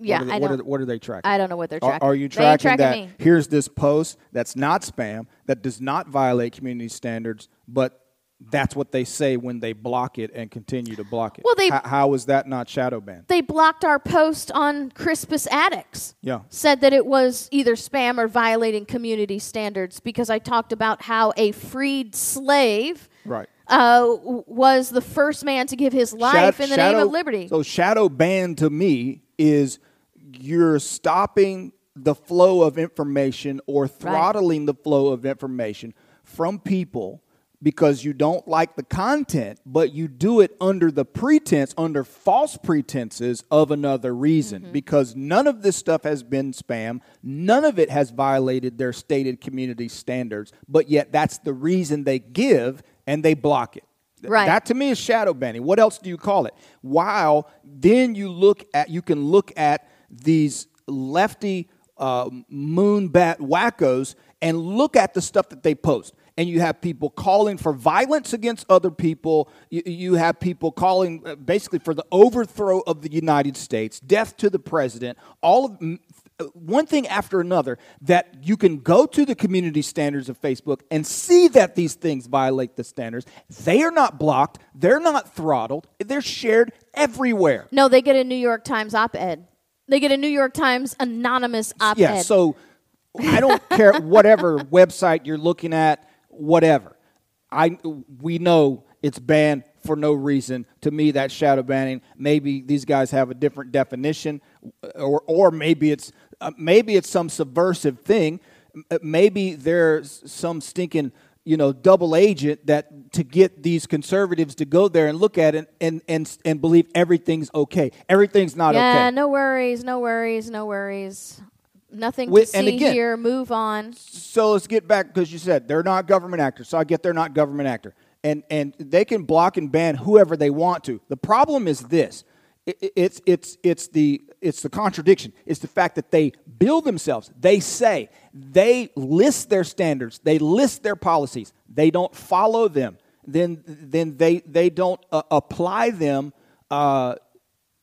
yeah, what are, they, I what, are, what are they tracking? I don't know what they're tracking. are you They ain't tracking, that? me. Here's this post that's not spam, that does not violate community standards, but that's what they say when they block it and continue to block it. Well, they- H- how is that not shadow banned? They blocked our post on Crispus Attucks. Yeah. Said that it was either spam or violating community standards because I talked about how a freed slave Right. uh, was the first man to give his life in the name of liberty. So shadow ban to me is you're stopping the flow of information or throttling the flow of information from people because you don't like the content, but you do it under the pretense, under false pretenses of another reason. Mm-hmm. Because none of this stuff has been spam, none of it has violated their stated community standards, but yet that's the reason they give and they block it. Right. That to me is shadow banning. What else do you call it? While then you look at you can look at these lefty uh, moonbat wackos and look at the stuff that they post. And you have people calling for violence against other people. You, you have people calling uh, basically for the overthrow of the United States, death to the president. All of uh, one thing after another that you can go to the community standards of Facebook and see that these things violate the standards. They are not blocked, they're not throttled, they're shared everywhere. no, they get a New York Times op ed. They get a New York Times anonymous op ed. Yeah, so I don't care whatever [laughs] website you're looking at, whatever. I we know it's banned for no reason. To me, that's shadow banning. Maybe these guys have a different definition, or or maybe it's uh, maybe it's some subversive thing. Maybe there's some stinking you know double agent that to get these conservatives to go there and look at it and and and believe everything's okay. Everything's not yeah, okay. no worries, no worries, no worries. Nothing With- to see again- here. Move on. so let's get back because you said they're not government actors. So I get they're not government actor, and and they can block and ban whoever they want to. The problem is this: I- I- it's it's it's the it's the contradiction. It's the fact that they bill themselves. They say they list their standards. They list their policies. They don't follow them. Then then they they don't uh, apply them. Uh,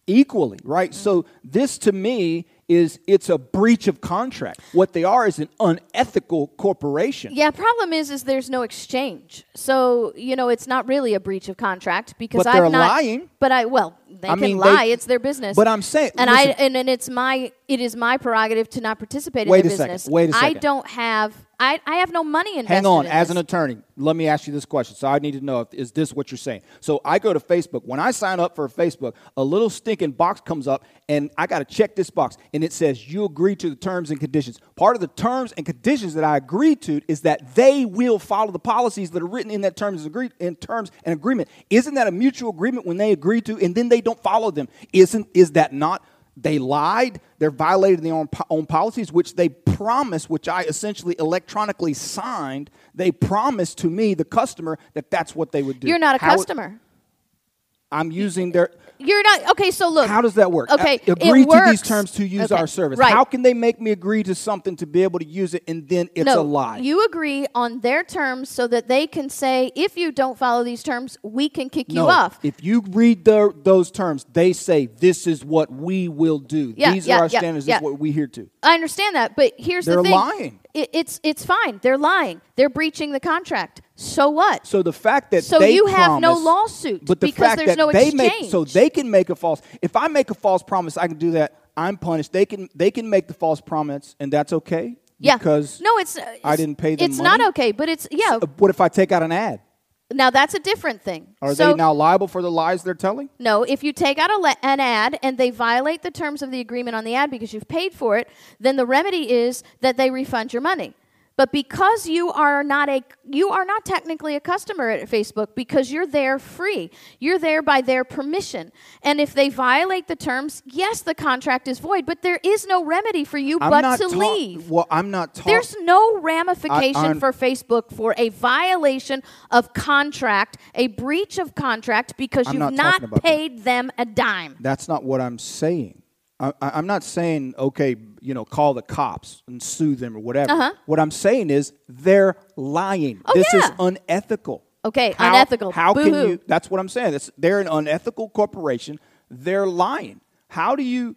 equally, right? So this to me is it's a breach of contract. What they are is an unethical corporation. Yeah, problem is, is there's no exchange. So you know, it's not really a breach of contract because But they're I've not, lying. But I well, they I can mean, lie. they- it's their business. But I'm saying- and I and, and it's my it is my prerogative to not participate in their a second, business. wait a I second. I don't have I, I have no money invested. Hang on, in as this. an attorney, let me ask you this question. So I need to know if is this what you're saying? So I go to Facebook. When I sign up for Facebook, a little stinking box comes up, and I got to check this box, and it says you agree to the terms and conditions. Part of the terms and conditions that I agree to is that they will follow the policies that are written in that terms and agree in terms and agreement. Isn't that a mutual agreement when they agree to and then they don't follow them? Isn't is that not? They lied. They're violating their own, own policies, which they promised, which I essentially electronically signed. They promised to me, the customer, that that's what they would do. You're not a How- customer. I'm using their. You're not okay. So look, How does that work? Okay, Uh, agree to these terms to use Okay, our service. Right. How can they make me agree to something to be able to use it and then it's no, a lie? You agree on their terms so that they can say, if you don't follow these terms, we can kick no, you off. If you read the, those terms, they say this is what we will do. Yeah, These yeah, are our yeah, standards. This is what we here to. I understand that, but here's They're the thing: lying. It, it's it's fine. They're lying. They're breaching the contract. So what? So the fact that So they you have no promise- lawsuit but the because fact there's that no they make so they can make a false. If I make a false promise, I can do that. I'm punished. They can they can make the false promise, and that's okay. yeah. Because no, it's, uh, I didn't pay them It's money? not okay, but it's yeah. Uh, what if I take out an ad? Now that's a different thing. Are so, they now liable for the lies they're telling? No, if you take out a le- an ad and they violate the terms of the agreement on the ad because you've paid for it, then the remedy is that they refund your money. But because you are not a you are not technically a customer at Facebook because you're there free. You're there by their permission. And if they violate the terms, yes, the contract is void, but there is no remedy for you I'm but to ta- leave. Well, I'm not talking. There's no ramification I'm- for Facebook for a violation of contract, a breach of contract because I'm you've not not, about that. paid them a dime. That's not what I'm saying. I, I'm not saying okay, you know, call the cops and sue them or whatever. Uh-huh. What I'm saying is they're lying. Oh, this is unethical. Okay, How- unethical. How can Boo-hoo. you? That's what I'm saying. It's, they're an unethical corporation. They're lying. How do you?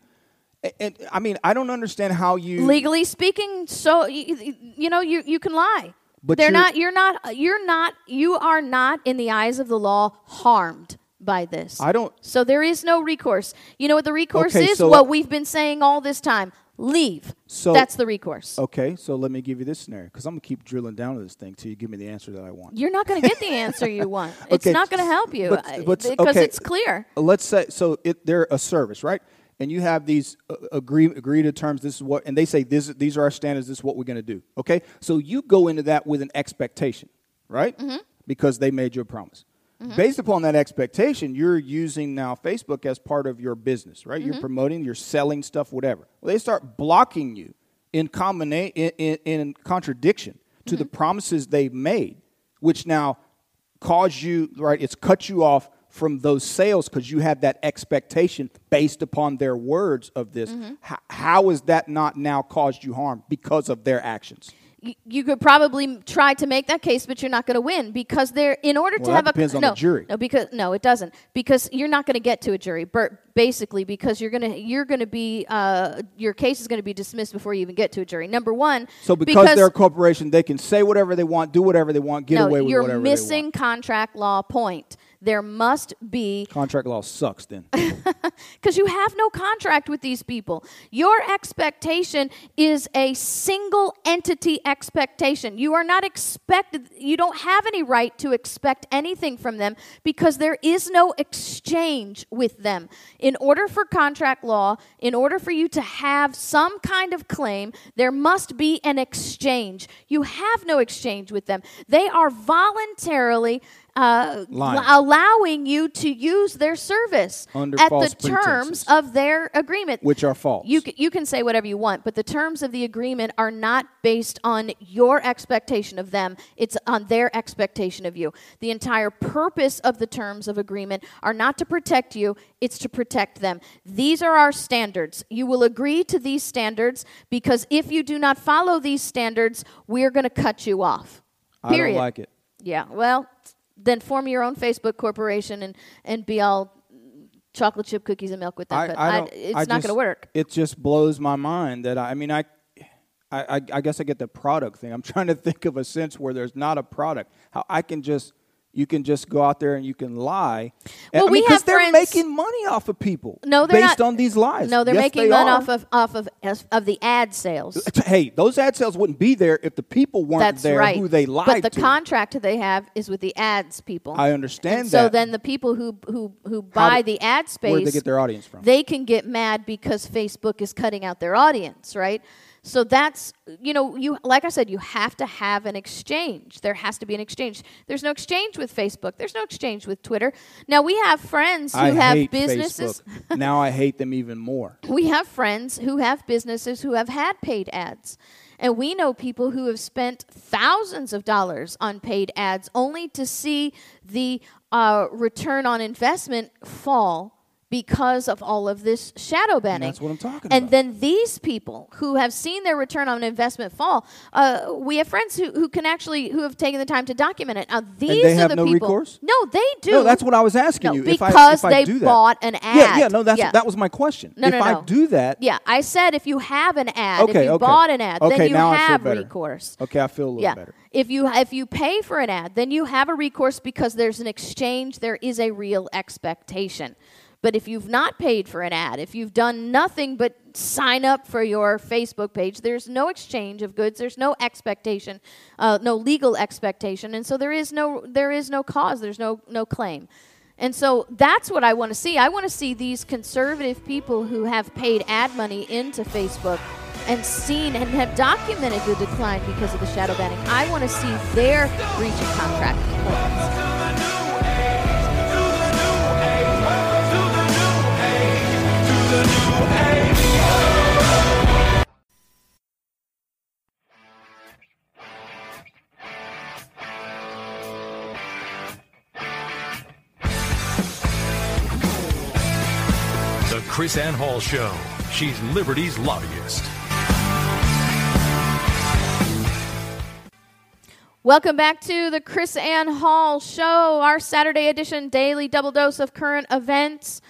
And, I mean, I don't understand how you Legally speaking, so you, you know you you can lie. But they're you're- not. You're not. You're not. You are not in the eyes of the law harmed by this. I don't- So there is no recourse. You know what the recourse Okay, is? so- what we've been saying all this time. Leave. So- That's the recourse. Okay, so let me give you this scenario because I'm gonna keep drilling down to this thing till you give me the answer that I want. You're not going to get the answer you want. [laughs] It's not going to help you but- because okay. it's clear. let's say so it, they're a service right and you have these uh, agree agree to terms this is what and they say this these are our standards this is what we're going to do okay so you go into that with an expectation right Mm-hmm. because they made you a promise based upon that expectation you're using now facebook as part of your business right Mm-hmm. you're promoting you're selling stuff whatever well they start blocking you in combina- in, in, in contradiction to Mm-hmm. the promises they've made which now cause you right it's cut you off from those sales because you had that expectation based upon their words of this Mm-hmm. How is that not now caused you harm because of their actions You could probably try to make that case, but you're not going to win because they're in order Well, to have a depends on no, the jury. No, because no, it doesn't because you're not going to get to a jury. Bur- basically, because you're going to you're going to be uh, your case is going to be dismissed before you even get to a jury. Number one, so because, they're a corporation they can say whatever they want do whatever they want get no, away with whatever. you're missing contract law point. There must be contract law sucks then [laughs] because you have no contract with these people. Your expectation is a single entity expectation. You are not expected, you don't have any right to expect anything from them because there is no exchange with them. In order for contract law, in order for you to have some kind of claim, there must be an exchange. You have no exchange with them. They are voluntarily uh, allowing you to use their service Under at the terms of their agreement. which are false You, c- you can say whatever you want, but the terms of the agreement are not based on your expectation of them. It's on their expectation of you. The entire purpose of the terms of agreement are not to protect you, it's to protect them. These are our standards. You will agree to these standards because if you do not follow these standards, we're going to cut you off. i don't like it Yeah, well, then form your own Facebook corporation and, and be all chocolate chip cookies and milk with them. I, but I I- it's not going to work. It just blows my mind that I, I mean I, I, I guess I get the product thing. I'm trying to think of a sense where there's not a product. How I can just you can just go out there and you can lie. Well, I we mean, have they're friends- making money off of people. No, they're based not. on these lies. No, they're Yes, making they money are. off of off of of the ad sales. Hey, those ad sales wouldn't be there if the people weren't That's there right. who they lied but the to. contract they have is with the ads people. I understand And so then the people who who who buy do- the ad space, Where'd they get their audience from? they can get mad because Facebook is cutting out their audience, right? So that's you know you like I said you have to have an exchange. There has to be an exchange. There's no exchange with Facebook. There's no exchange with Twitter. Now we have friends who I have businesses. Now I hate them even more. [laughs] we have friends who have businesses who have had paid ads. And we know people who have spent thousands of dollars on paid ads only to see the uh, return on investment fall because of all of this shadow banning. that's what I'm talking and about. then these people who have seen their return on investment fall, uh, we have friends who, who can actually who have taken the time to document it. Now these they are the no people. recourse? No, they do. No, that's what I was asking No, you. If I, because if I they do that. bought an ad. Yeah, yeah. No, that's Yeah. that was my question. No, if no, I do that, Yeah, I said if you have an ad, if Okay, you okay. bought an ad, Okay, then you now I feel have better. recourse. okay, I feel a little Yeah. better. If you if you pay for an ad, then you have a recourse because there's an exchange, there is a real expectation. But if you've not paid for an ad, if you've done nothing but sign up for your Facebook page, there's no exchange of goods, there's no expectation, uh, no legal expectation, and so there is no there is no cause, there's no no claim. And so that's what I want to see. I want to see these conservative people who have paid ad money into Facebook and seen and have documented the decline because of the shadow banning. I want to see their breach of contract. KrisAnne Hall Show. She's Liberty's lobbyist. Welcome back to the KrisAnne Hall Show, our Saturday edition daily double dose of current events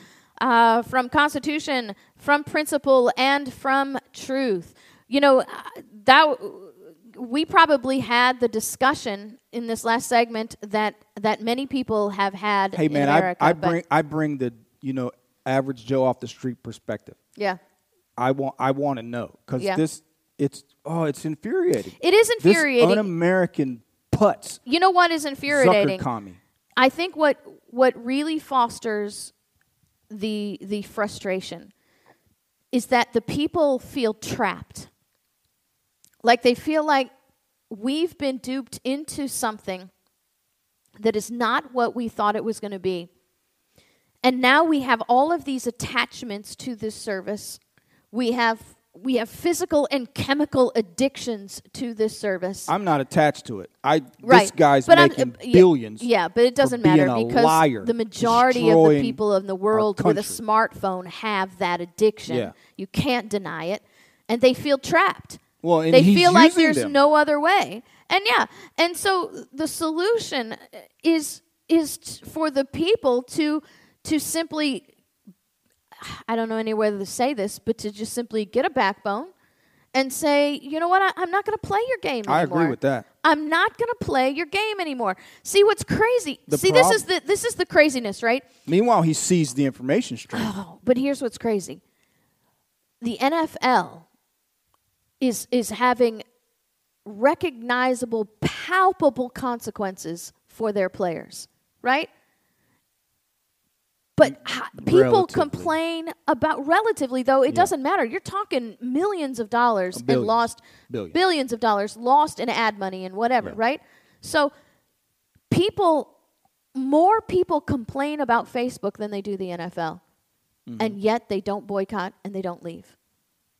uh, from Constitution, from Principle, and from Truth. You know, uh, that we probably had the discussion in this last segment that that many people have had Hey man, I, America. I but- bring I bring the you know average Joe off the street perspective. yeah. I want I want to know because Yeah. this it's oh it's infuriating. It is infuriating. This un-American putz, You know what is infuriating? Zucker commie. I think what what really fosters the the frustration is that the people feel trapped. Like they feel like we've been duped into something that is not what we thought it was going to be. And now we have all of these attachments to this service. We have we have physical and chemical addictions to this service. I'm not attached to it. I Right. this guy's But making billions. Yeah, but it doesn't matter because liar, the majority of the people in the world with a smartphone have that addiction. Yeah. You can't deny it. And they feel trapped. Well, they feel like there's them. no other way. And yeah, and so the solution is is t- for the people to to simply I don't know any way to say this, but to just simply get a backbone and say, you know what, I, I'm not going to play your game anymore. I agree with that. I'm not going to play your game anymore. See what's crazy? The See, this is the this is the craziness, right? Meanwhile, he sees the information stream. Oh, but here's what's crazy. The NFL is is having recognizable, palpable consequences for their players, right? But ha- people complain about relatively though it doesn't matter. You're talking millions of dollars and lost Billions. billions of dollars lost in ad money and whatever, Yeah. right? So people more people complain about Facebook than they do the NFL. Mm-hmm. And yet they don't boycott and they don't leave.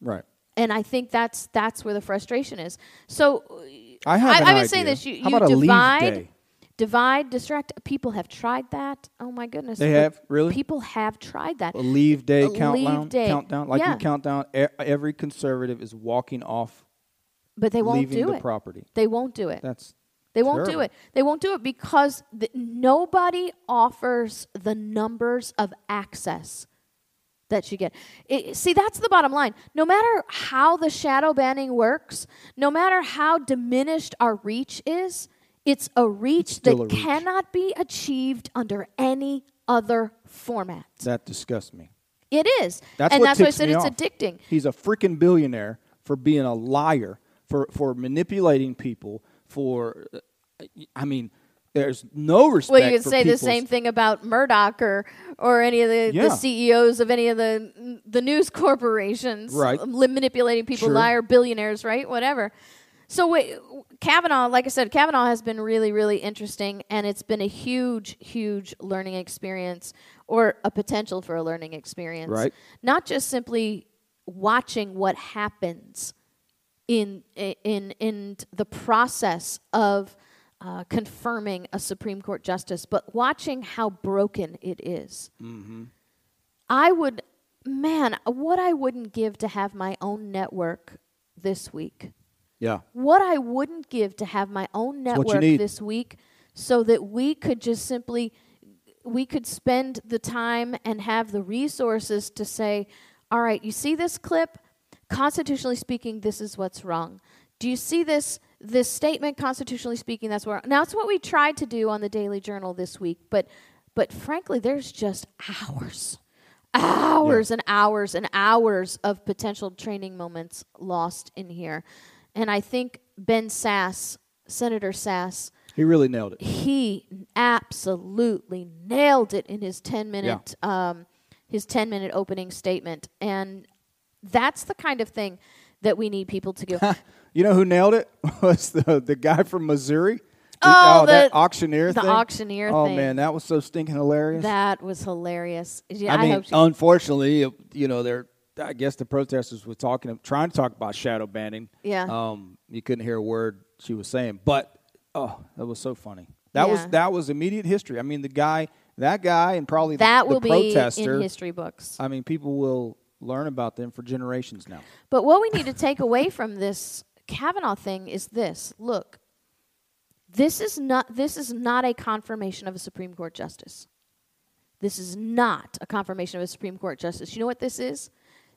right. And I think that's that's where the frustration is. So I have an I've been saying this. You, you about a leave divide? Divide, distract. People have tried that. Oh my goodness, They have? Really? People have tried that. A leave day A leave countdown. day. Countdown. Like Yeah. you count down. Every conservative is walking off, But they won't leaving do the it. property. They won't do it. That's They won't do it. They won't do it because the, nobody offers the numbers of access that you get. It- see, that's the bottom line. No matter how the shadow banning works, no matter how diminished our reach is, It's a reach that a reach. cannot be achieved under any other format. That disgusts me. It is. That's and what that's why I said it's off. addicting. He's a freaking billionaire for being a liar, for for manipulating people. For, uh, I mean, there's no respect. Well, you could say the same thing about Murdoch or or any of the, Yeah. the CEOs of any of the the news corporations, Right. manipulating people, Sure. liar, billionaires, right? Whatever. So wait, Kavanaugh, like I said, Kavanaugh has been really, really interesting, and it's been a huge, huge learning experience, or a potential for a learning experience. Right. Not just simply watching what happens in in in the process of uh, confirming a Supreme Court justice, but watching how broken it is. Mm-hmm. I would, man, what I wouldn't give to have my own network this week. Yeah, What I wouldn't give to have my own network this week so that we could just simply we could spend the time and have the resources to say, all right, you see this clip? Constitutionally speaking, this is what's wrong. Do you see this this statement constitutionally speaking that's wrong? Now it's what we tried to do on the Daily Journal this week, but but frankly, there's just hours hours and hours and hours of potential training moments lost in here. And I think Ben Sasse, Senator Sasse, he really nailed it. he absolutely nailed it in his 10 minute um, his 10 minute opening statement and that's the kind of thing that we need people to go [laughs] You know who nailed it [laughs] was the the guy from Missouri. Oh, that the- auctioneer the thing. auctioneer oh, thing. man, that was so stinking hilarious. that was hilarious yeah, I mean, hope she- unfortunately, you know, they're. I guess the protesters were talking, trying to talk about shadow banning. Yeah. Um, you couldn't hear a word she was saying, but oh, that was so funny. That was that was immediate history. I mean, the guy, that guy, and probably that the, will the be protester. in history books I mean, people will learn about them for generations now. But what we need to take away from this Kavanaugh thing is this: look, this is not this is not a confirmation of a Supreme Court justice. This is not a confirmation of a Supreme Court justice. You know what this is?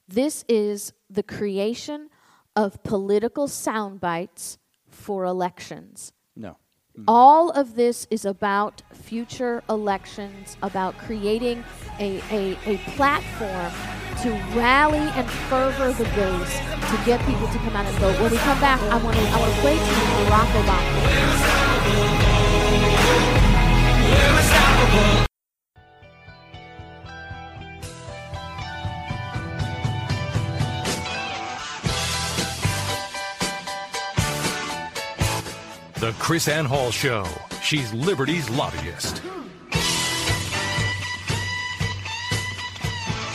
This is the creation of political sound bites for elections. No. Mm. All of this is about future elections, about creating a, a, a platform to rally and fervor the base to get people to come out and vote. When we come back, I want to I want to play to you Barack Obama. The KrisAnne Hall Show. She's Liberty's lobbyist.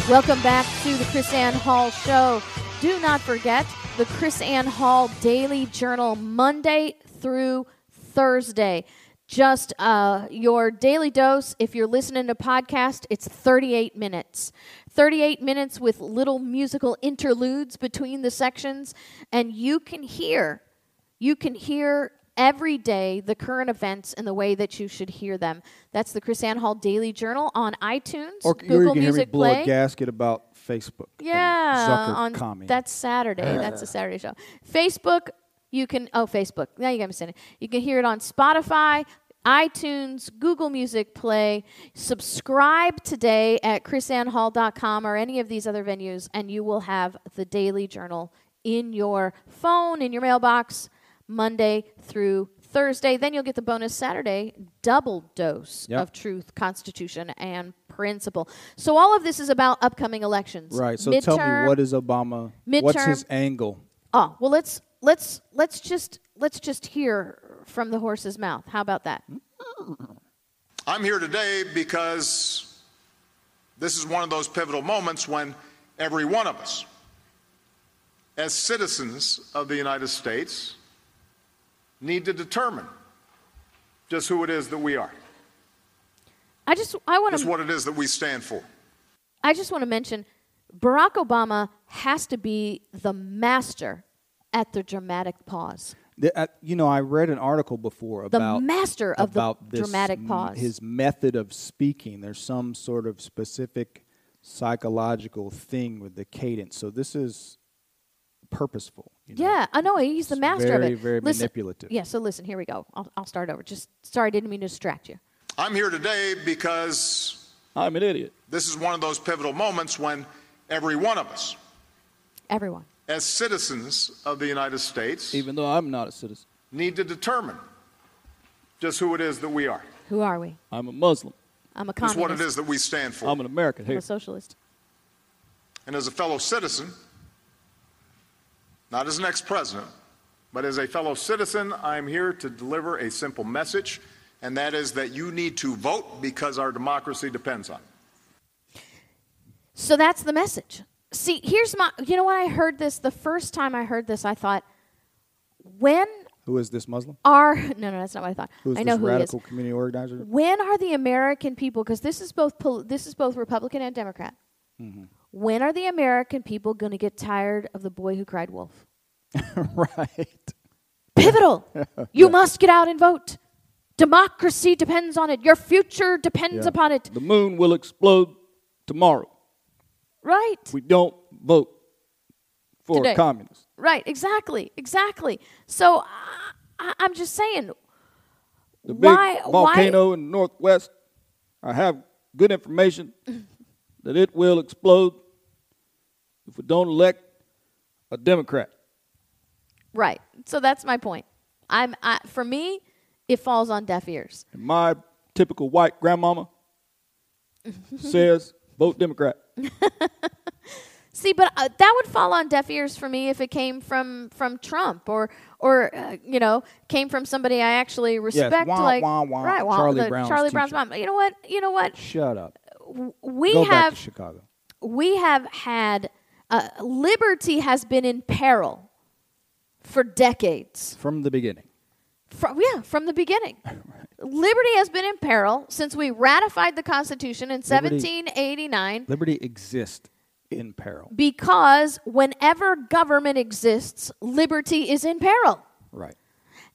Welcome back to the KrisAnne Hall Show. Do not forget the KrisAnne Hall Daily Journal, Monday through Thursday. Just uh, your daily dose. If you're listening to podcast, it's 38 minutes. 38 minutes with little musical interludes between the sections, and you can hear you can hear every day the current events in the way that you should hear them. That's the KrisAnne Hall Daily Journal on iTunes, Or Google you can hear me Music blow Play. a gasket about Facebook. Yeah, on commie. that's Saturday. That's a Saturday show. Facebook, you can oh Facebook. Now you got me saying it. You can hear it on Spotify, iTunes, Google Music Play. Subscribe today at krisannehall.com or any of these other venues, and you will have the Daily Journal in your phone, in your mailbox, Monday through Thursday. Then you'll get the bonus Saturday double dose Yep. of truth, constitution, and principle. So all of this is about upcoming elections. right. So tell me, what is Obama? What's his angle? Oh, well let's let's let's just let's just hear from the horse's mouth. How about that? I'm here today because this is one of those pivotal moments when every one of us, as citizens of the United States, need to determine just who it is that we are, I just I want just to what it is that we stand for. I just want to mention Barack Obama has to be the master at the dramatic pause. The- uh, you know, I read an article before about The about master of the about this dramatic m- pause. His method of speaking. There's some sort of specific psychological thing with the cadence. So this is purposeful. You know. Yeah, I know he's the master very, of it. very listen, manipulative. Yeah, so listen, here we go. I'll, I'll start over. Just sorry, I didn't mean to distract you. I'm here today because I'm an idiot. this is one of those pivotal moments when every one of us, Everyone. as citizens of the United States, Even though I'm not a citizen, need to determine just who it is that we are, Who are we? I'm a Muslim. I'm a just communist. what it is that we stand for. I'm an American. I'm a socialist. And as a fellow citizen, not as an ex president, but as a fellow citizen, I'm here to deliver a simple message, and that is that you need to vote because our democracy depends on it. So that's the message. See, here's my. You know when I heard this the first time I heard this, I thought, when who is this Muslim? are [laughs] no, no, that's not what I thought. Who is I know this who radical he is. community organizer? When are the American people? Because this is both pol- this is both Republican and Democrat. Mm-hmm. When are the American people going to get tired of the boy who cried wolf? [laughs] right. Pivotal. [laughs] You must get out and vote. Democracy depends on it. Your future depends Yeah. upon it. The moon will explode tomorrow. Right. We don't vote for Today. a communist. Right. Exactly. Exactly. So I, I, I'm just saying. The big why? volcano in the northwest. I have good information mm-hmm. that it will explode if we don't elect a Democrat. Right. So that's my point. I'm. I, for me, it falls on deaf ears. And my typical white grandmama [laughs] says vote Democrat. [laughs] See, but uh, that would fall on deaf ears for me if it came from from Trump or or uh, you know came from somebody I actually respect, wah, like wah, wah. right, Charlie Brown's Charlie Brown's mom. You know what? You know what? Shut up. We Go have to Chicago. we have had uh, liberty has been in peril for decades. From the beginning. From, yeah, from the beginning. Liberty has been in peril since we ratified the Constitution in Liberty- 1789 Liberty exists in peril. because whenever government exists, liberty is in peril. Right.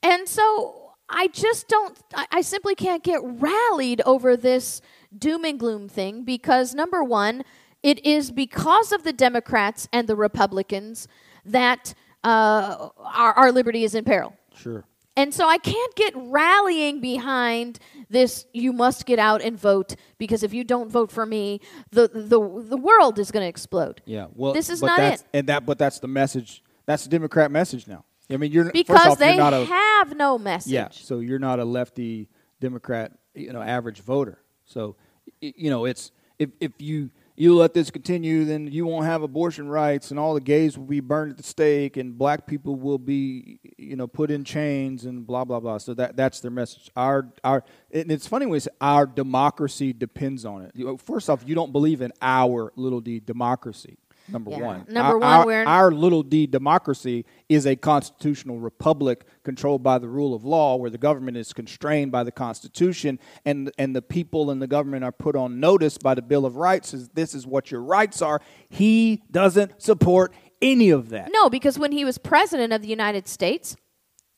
And so I just don't, I, I simply can't get rallied over this doom and gloom thing because, number one, it is because of the Democrats and the Republicans that uh, our, our liberty is in peril. Sure. And so I can't get rallying behind this you must get out and vote because if you don't vote for me, the the, the world is going to explode. Yeah. Well, This is but not that's, it. And that, but that's the message. That's the Democrat message now. I mean, you're Because off, they you're not a have no message. yeah. So you're not a lefty Democrat, you know, average voter. So, you know, it's if if you you let this continue, then you won't have abortion rights, and all the gays will be burned at the stake, and black people will be, you know, put in chains, and blah blah blah. So that that's their message. Our our and it's funny when say our democracy depends on it. First off, you don't believe in our little d democracy. Number Yeah. one. Number Our- one, our, our little d democracy is a constitutional republic controlled by the rule of law where the government is constrained by the constitution and and the people and the government are put on notice by the bill of rights as this is what your rights are he doesn't support any of that No, because when he was president of the United States,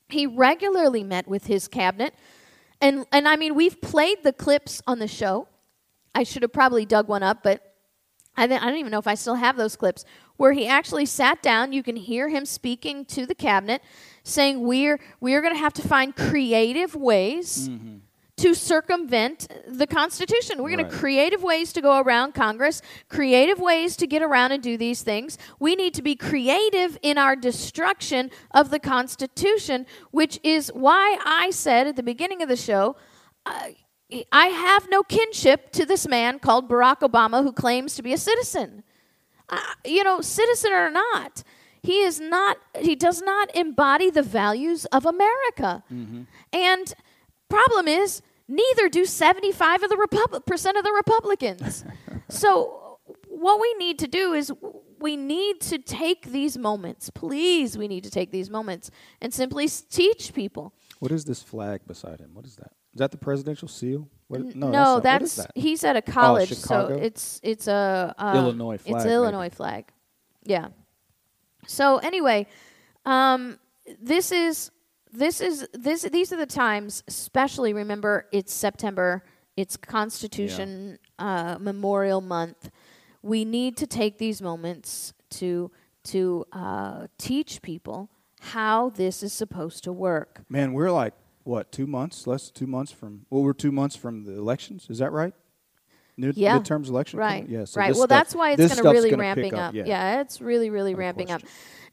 he regularly met with his cabinet. And and I mean, we've played the clips on the show. I should have probably dug one up, but I, th- I don't even know if I still have those clips where he actually sat down. You can hear him speaking to the cabinet, saying we're we're going to have to find creative ways to circumvent the Constitution. We're going Right. to creative ways to go around Congress, creative ways to get around and do these things. We need to be creative in our destruction of the Constitution, which is why I said at the beginning of the show. Uh, I have no kinship to this man called Barack Obama who claims to be a citizen. Uh, you know, citizen or not, he is not, he does not embody the values of America. And problem is, neither do 75 of the Repub- percent of the Republicans. [laughs] so what we need to do is we need to take these moments. Please, we need to take these moments and simply teach people. what is this flag beside him what is that is that the presidential seal what, no, no, that's, that's, what is that? he's at a college, so it's it's a uh, Illinois It's flag, an Illinois maybe. flag. Yeah. So anyway, um, this is this is this these are the times. Especially remember, it's September. It's Constitution uh, Memorial Month. We need to take these moments to to uh, teach people how this is supposed to work. Man, we're like what two months, less than two months from. Well, we're two months from the elections. Is that right? Mid, Yeah. midterms election. coming? Right. Yeah. so right. Well, stuff- that's why it's going to really ramping pick up. Yeah. Yeah. it's really, really No ramping up.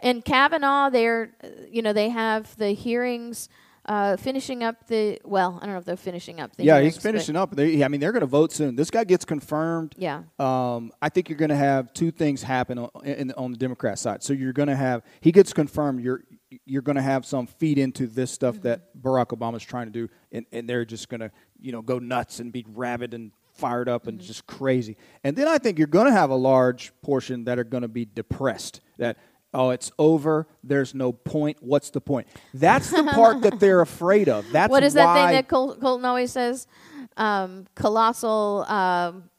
And Kavanaugh, they're, you know, they have the hearings uh, finishing up the. Well, I don't know if they're finishing up the. Yeah, hearings, he's finishing up. They, I mean, they're going to vote soon. This guy gets confirmed. Yeah. Um, I think you're going to have two things happen on, in, on the Democrat side. So you're going to have he gets confirmed. You're you're going to have some feed into this stuff Mm-hmm. that Barack Obama's trying to do, and, and they're just going to you know go nuts and be rabid and fired up and Mm-hmm. just crazy. And then I think you're going to have a large portion that are going to be depressed. That oh, it's over. There's no point. What's the point? That's the part that they're [laughs] afraid of. That's what is that thing that Col- Colton always says? Um, colossal. Um,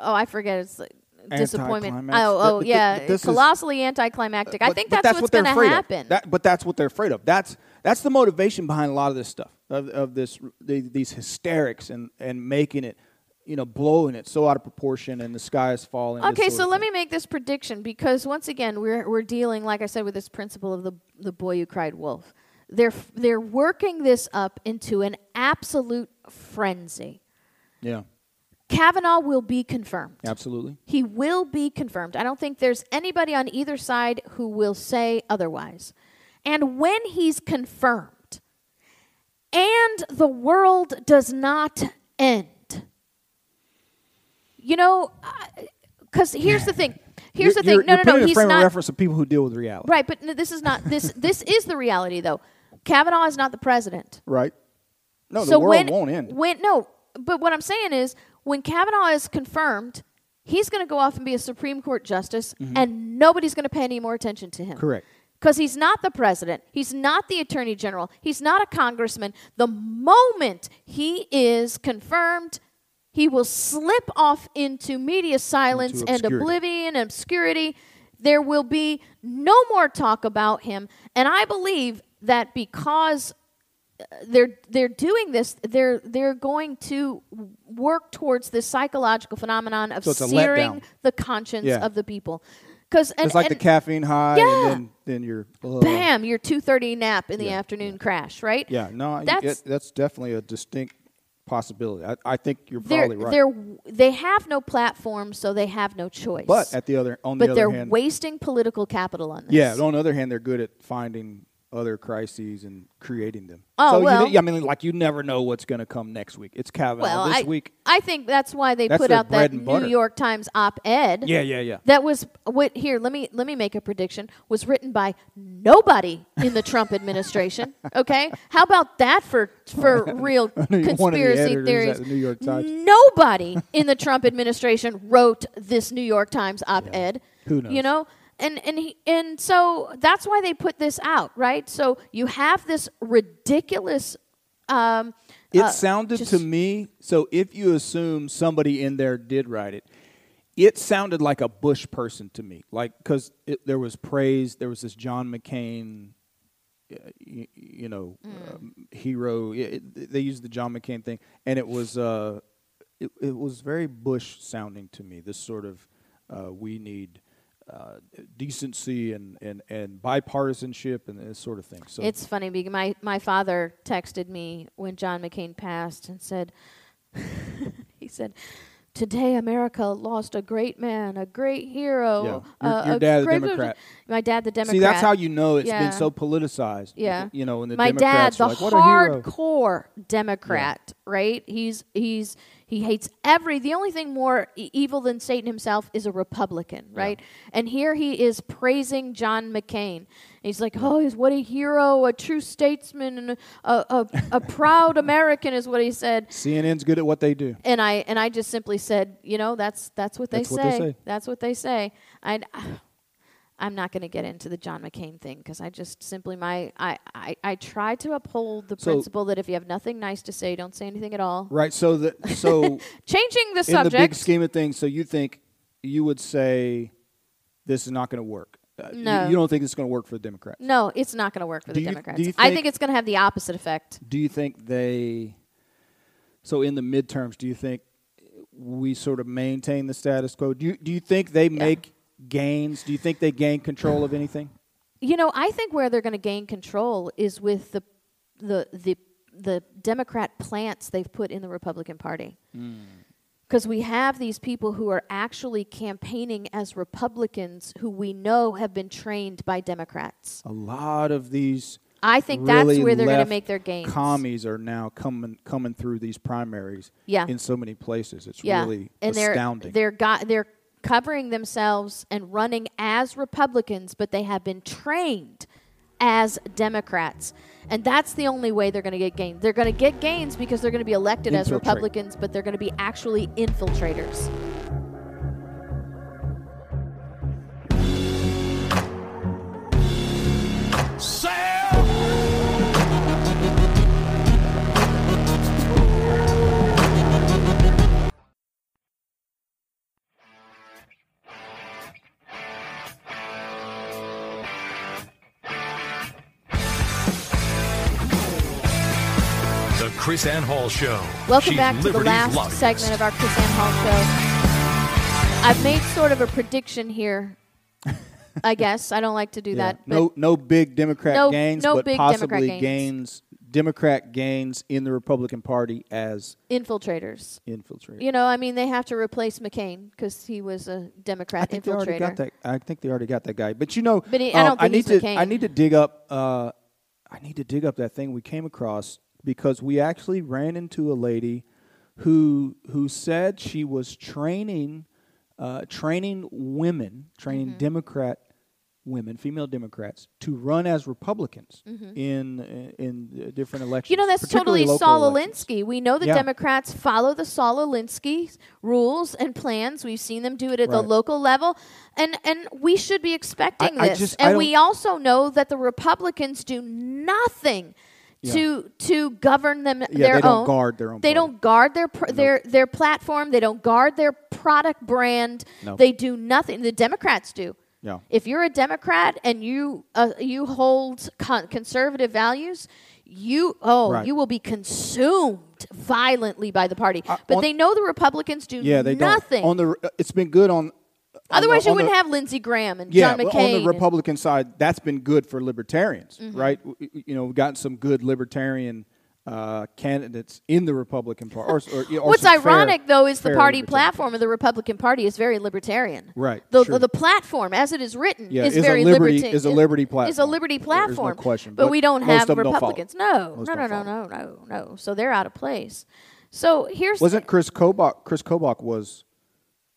oh, I forget. It's like disappointment. Oh, oh, But- but yeah. th- this is- colossally anticlimactic. Uh, I think but that's, what's what going to happen. That, but that's what they're afraid of. That's that's the motivation behind a lot of this stuff of, of this the, these hysterics and and making it, you know, blowing it so out of proportion and the sky is falling. Okay, so let me make this prediction because once again we're we're dealing, like I said, with this principle of the the boy who cried wolf. They're they're working this up into an absolute frenzy. Yeah, Kavanaugh will be confirmed. absolutely. He will be confirmed. I don't think there's anybody on either side who will say otherwise. And when he's confirmed, and the world does not end, you know, uh, because here's the thing. [laughs] Here's You're- the thing. you're- no, you're no, no. a He's frame of not. reference of people who deal with reality. Right, but no, this is not this. [laughs] This is the reality, though. Kavanaugh is not the president. Right. No, so the world when, won't end. When no, but what I'm saying is, when Kavanaugh is confirmed, he's going to go off and be a Supreme Court justice, and nobody's going to pay any more attention to him. Mm-hmm. Correct. Because he's not the president, he's not the attorney general, he's not a congressman. The moment he is confirmed, he will slip off into media silence Into and oblivion and obscurity. There will be no more talk about him. And I believe that because they're they're doing this. They're they're going to work towards this psychological phenomenon of So searing the conscience Yeah. of the people. Because It's like the caffeine high, Yeah. and then then you're ugh. bam, your two thirty nap in the Yeah, afternoon crash, right? Yeah, no, That's- it, that's definitely a distinct possibility. I, I think you're They're, probably right. they're they have no platform, so they have no choice. but at the other on the but other they're hand, wasting political capital on this. Yeah, on the other hand, they're good at finding other crises and creating them. Oh, so well- yeah, I mean, like you never know what's going to come next week. It's Kavanaugh well, this I, week. I think that's why they That's put out that New butter. York Times op-ed. Yeah, yeah, yeah. That was what here. Let me let me make a prediction. Was written by nobody in the Trump [laughs] administration. Okay, how about that for for [laughs] real I one of the conspiracy editors theories? the New York Times. Nobody in the Trump administration wrote this New York Times op-ed. Who knows? You know, and and he, and so that's why they put this out, right? So you have this ridiculous. Um, It uh, sounded just- to me. So if you assume somebody in there did write it, it sounded like a Bush person to me. Like because there was praise. There was this John McCain. uh, You, you know, Mm. um, hero. It, it- they used the John McCain thing, and it was uh, it, it was very Bush sounding to me. This sort of uh, we need uh, decency and, and, and bipartisanship and this sort of thing. So It's funny because my, my father texted me when John McCain passed and said, [laughs] he said, Today America lost a great man, a great hero. Yeah. Your- uh, your a dad, the great- Democrat. My dad, the Democrat. See, that's how you know it's Yeah. been so politicized. Yeah. You know, when the my Democrats dad, the like, a hardcore Democrat, right? He's he's he hates every. The only thing more evil than Satan himself is a Republican, right? And here he is praising John McCain. He's like, oh, he's what a hero, a true statesman, and a a, a proud American is what he said. CNN's good at what they do. And I and I just simply said, you know, that's that's what they That's say. what they say. That's what they say. I I'm not going to get into the John McCain thing because I just simply my I, I I try to uphold the So- principle that if you have nothing nice to say, don't say anything at all. Right. So the so [laughs] Changing the in subject. the big scheme of things, so you think you would say this is not going to work. Uh, you- No. You, don't think it's going to work for the Democrats. no, it's not going to work for Do the you- Democrats. you I think- think it's going to have the opposite effect. Do you think they so in the midterms, do you think we sort of maintain the status quo? Do you do you think they make gains? Do you think they gain control of anything? You know, I think where they're going to gain control is with the the the the Democrat plants they've put in the Republican Party. Hmm. Because we have these people who are actually campaigning as Republicans who we know have been trained by Democrats. A lot of these. I think that's where they're going to make their gains. Commies are now coming coming through these primaries. Yeah. In so many places, it's yeah. really and astounding. they're they're got they're covering themselves and running as Republicans, but they have been trained as Democrats. And that's the only way they're going to get gains. They're going to get gains because they're going to be elected as Republicans, but they're going to be actually infiltrators. KrisAnne Hall Show. Welcome She's back to the last lobbyist. segment of our KrisAnne Hall show. I've made sort of a prediction here. [laughs] I guess I don't like to do Yeah. that. no, no big Democrat No- gains, no but big possibly Democrat gains. Democrat gains in the Republican Party as infiltrators. infiltrators. You know, I mean, they have to replace McCain because he was a Democrat think they already infiltrator. got that. I think they already got that guy. But you know, But he- I um, don't think need he's to. McCain. I need to dig up. Uh, I need to dig up that thing we came across because we actually ran into a lady who who said she was training uh, training women, training Mm-hmm. Democrat women, female Democrats, to run as Republicans in in uh, different elections. Mm-hmm. You know, that's totally Saul elections. Alinsky. We know the Yeah. Democrats follow the Saul Alinsky rules and plans. We've seen them do it at the local level, and and we should be expecting I this. just- and we also know that the Republicans do nothing. To to govern them Yeah, their they don't own. guard their own They party. don't guard their pr- their their platform. They don't guard their product brand. No. They do nothing. The Democrats do. Yeah. If you're a Democrat and you uh, you hold con- conservative values, you oh Right. you will be consumed violently by the party. Uh, but on- they know the Republicans do Yeah, they nothing. don't. On the, uh, it's been good on. Otherwise, the- you wouldn't have Lindsey Graham and yeah, John McCain. on the Republican side, that's been good for libertarians, Mm-hmm. right? You know, we've gotten some good libertarian uh, candidates in the Republican Party. Or, or, or What's some fair- ironic, though, is the party platform of the Republican Party is very libertarian. Right, The, sure. the platform, as it is written, Yeah, is, is very libertarian. is a liberty platform. Is a platform. liberty There's no question, But, but we don't have them don't. Republicans. no, no, no, no, no, no, no. So they're out of place. So here's Wasn't Chris Kobach? Chris Kobach was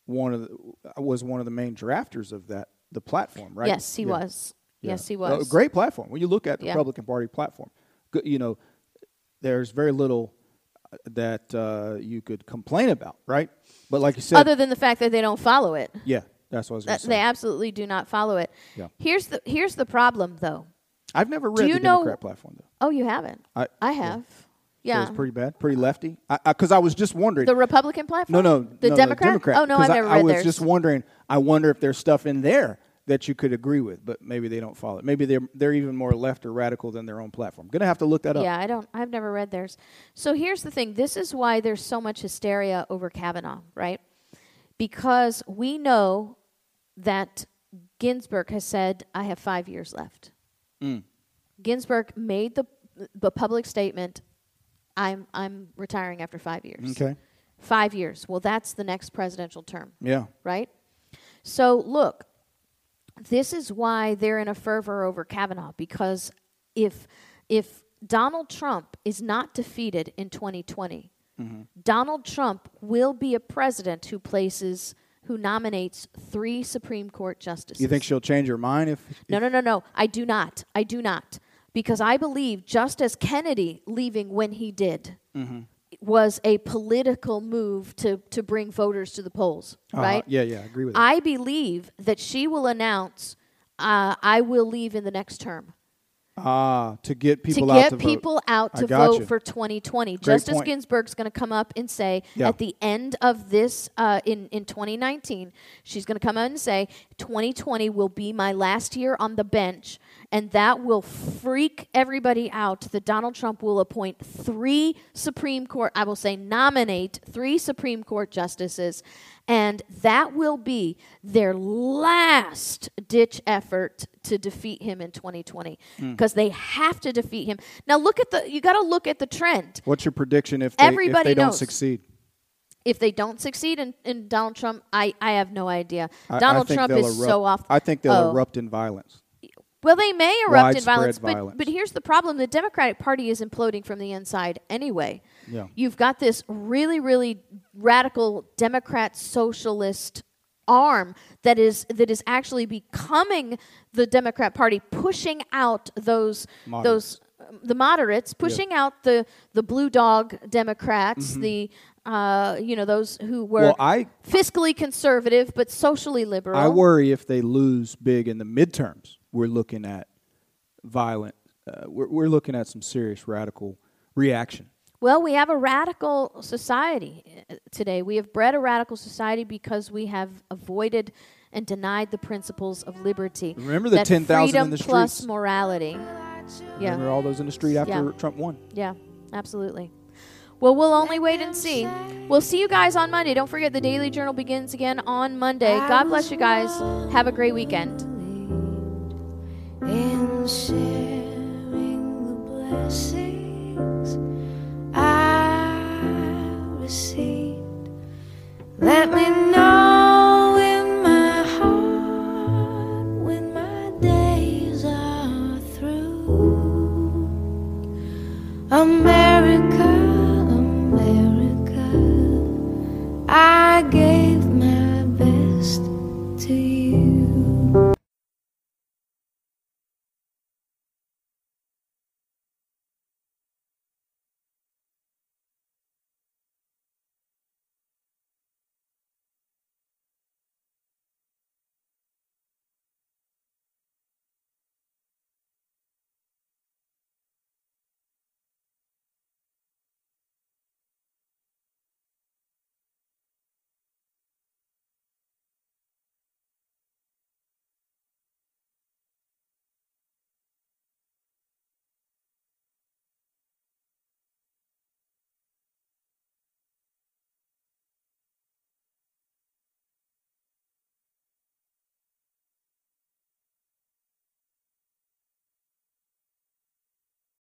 one of the, was one of the main drafters of that the platform, right? Yes, he Yeah. was. Yeah. Yes, he was. A great platform. When you look at the Yeah. Republican Party platform, you know, there's very little uh, that uh, you could complain about, right? But like you said, Other than the fact that they don't follow it. yeah, that's what I was going to they absolutely do not follow it. Yeah. Here's the here's the problem though. I've never read you the know- Democrat platform though. Oh, you haven't. I- I yeah. So it's pretty bad, pretty lefty. Because I, 'cause I was just wondering. the Republican platform? no, no, The no, Democrat? Democrat. Oh no, I've never I, read I was theirs. just wondering. I wonder if there's stuff in there that you could agree with, but maybe they don't follow it. Maybe they're they're even more left or radical than their own platform. Gonna have to look that up. Yeah, I don't. I've never read theirs. So here's the thing. This is why there's so much hysteria over Kavanaugh, right? Because we know that Ginsburg has said, "I have five years left." Mm. Ginsburg made the the public statement, "I'm I'm retiring after five years." Okay. Five years. Well, that's the next presidential term Yeah. right? So look, this is why they're in a fervor over Kavanaugh because if if Donald Trump is not defeated in 2020, Mm-hmm. Donald Trump will be a president who places who nominates three Supreme Court justices. You think she'll change her mind if? No, no, no, no. I do not. I do not. Because I believe just as Kennedy leaving when he did Mm-hmm. was a political move to, to bring voters to the polls, Uh, right? Yeah, yeah, I agree with that. I believe that she will announce, uh, I will leave in the next term. Ah, to get people to out get to vote. people out to vote you. for 2020. Justice point. Ginsburg's going to come up and say Yeah. at the end of this uh, in in 2019, she's going to come out and say 2020 will be my last year on the bench, and that will freak everybody out that Donald Trump will appoint three Supreme Court, I will say nominate three Supreme Court justices, and that will be their last ditch effort to defeat him in 2020 Hmm. because they have to defeat him. Now look at the you got to look at the trend. What's your prediction if they, if Everybody they don't knows. succeed? If they don't succeed in, in Donald Trump, I, I have no idea. I- I Donald think Trump is erupt- so off. I think they'll Oh. erupt in violence. Well, they may erupt in Widespread violence, but, but here's the problem: the Democratic Party is imploding from the inside anyway. Yeah. You've got this really, really radical Democrat socialist arm that is that is actually becoming the Democrat Party, pushing out those Moderates. those um, the moderates, pushing out the the blue dog Democrats, the uh, you know those who were Mm-hmm. Well, I- fiscally conservative but socially liberal. I worry if they lose big in the midterms. We're looking at violent. Uh, we're, we're looking at some serious radical reaction. Well, we have a radical society uh, today. We have bred a radical society because we have avoided and denied the principles of liberty. Remember the 10,000 in freedom the plus morality. Yeah, Remember all those in the street after Yeah. Trump won? yeah, absolutely. Well, we'll only wait and see. We'll see you guys on Monday. Don't forget the Daily Journal begins again on Monday. God bless you guys. Have a great weekend in sharing the blessings I received. Let me know in my heart when my days are through. Amen.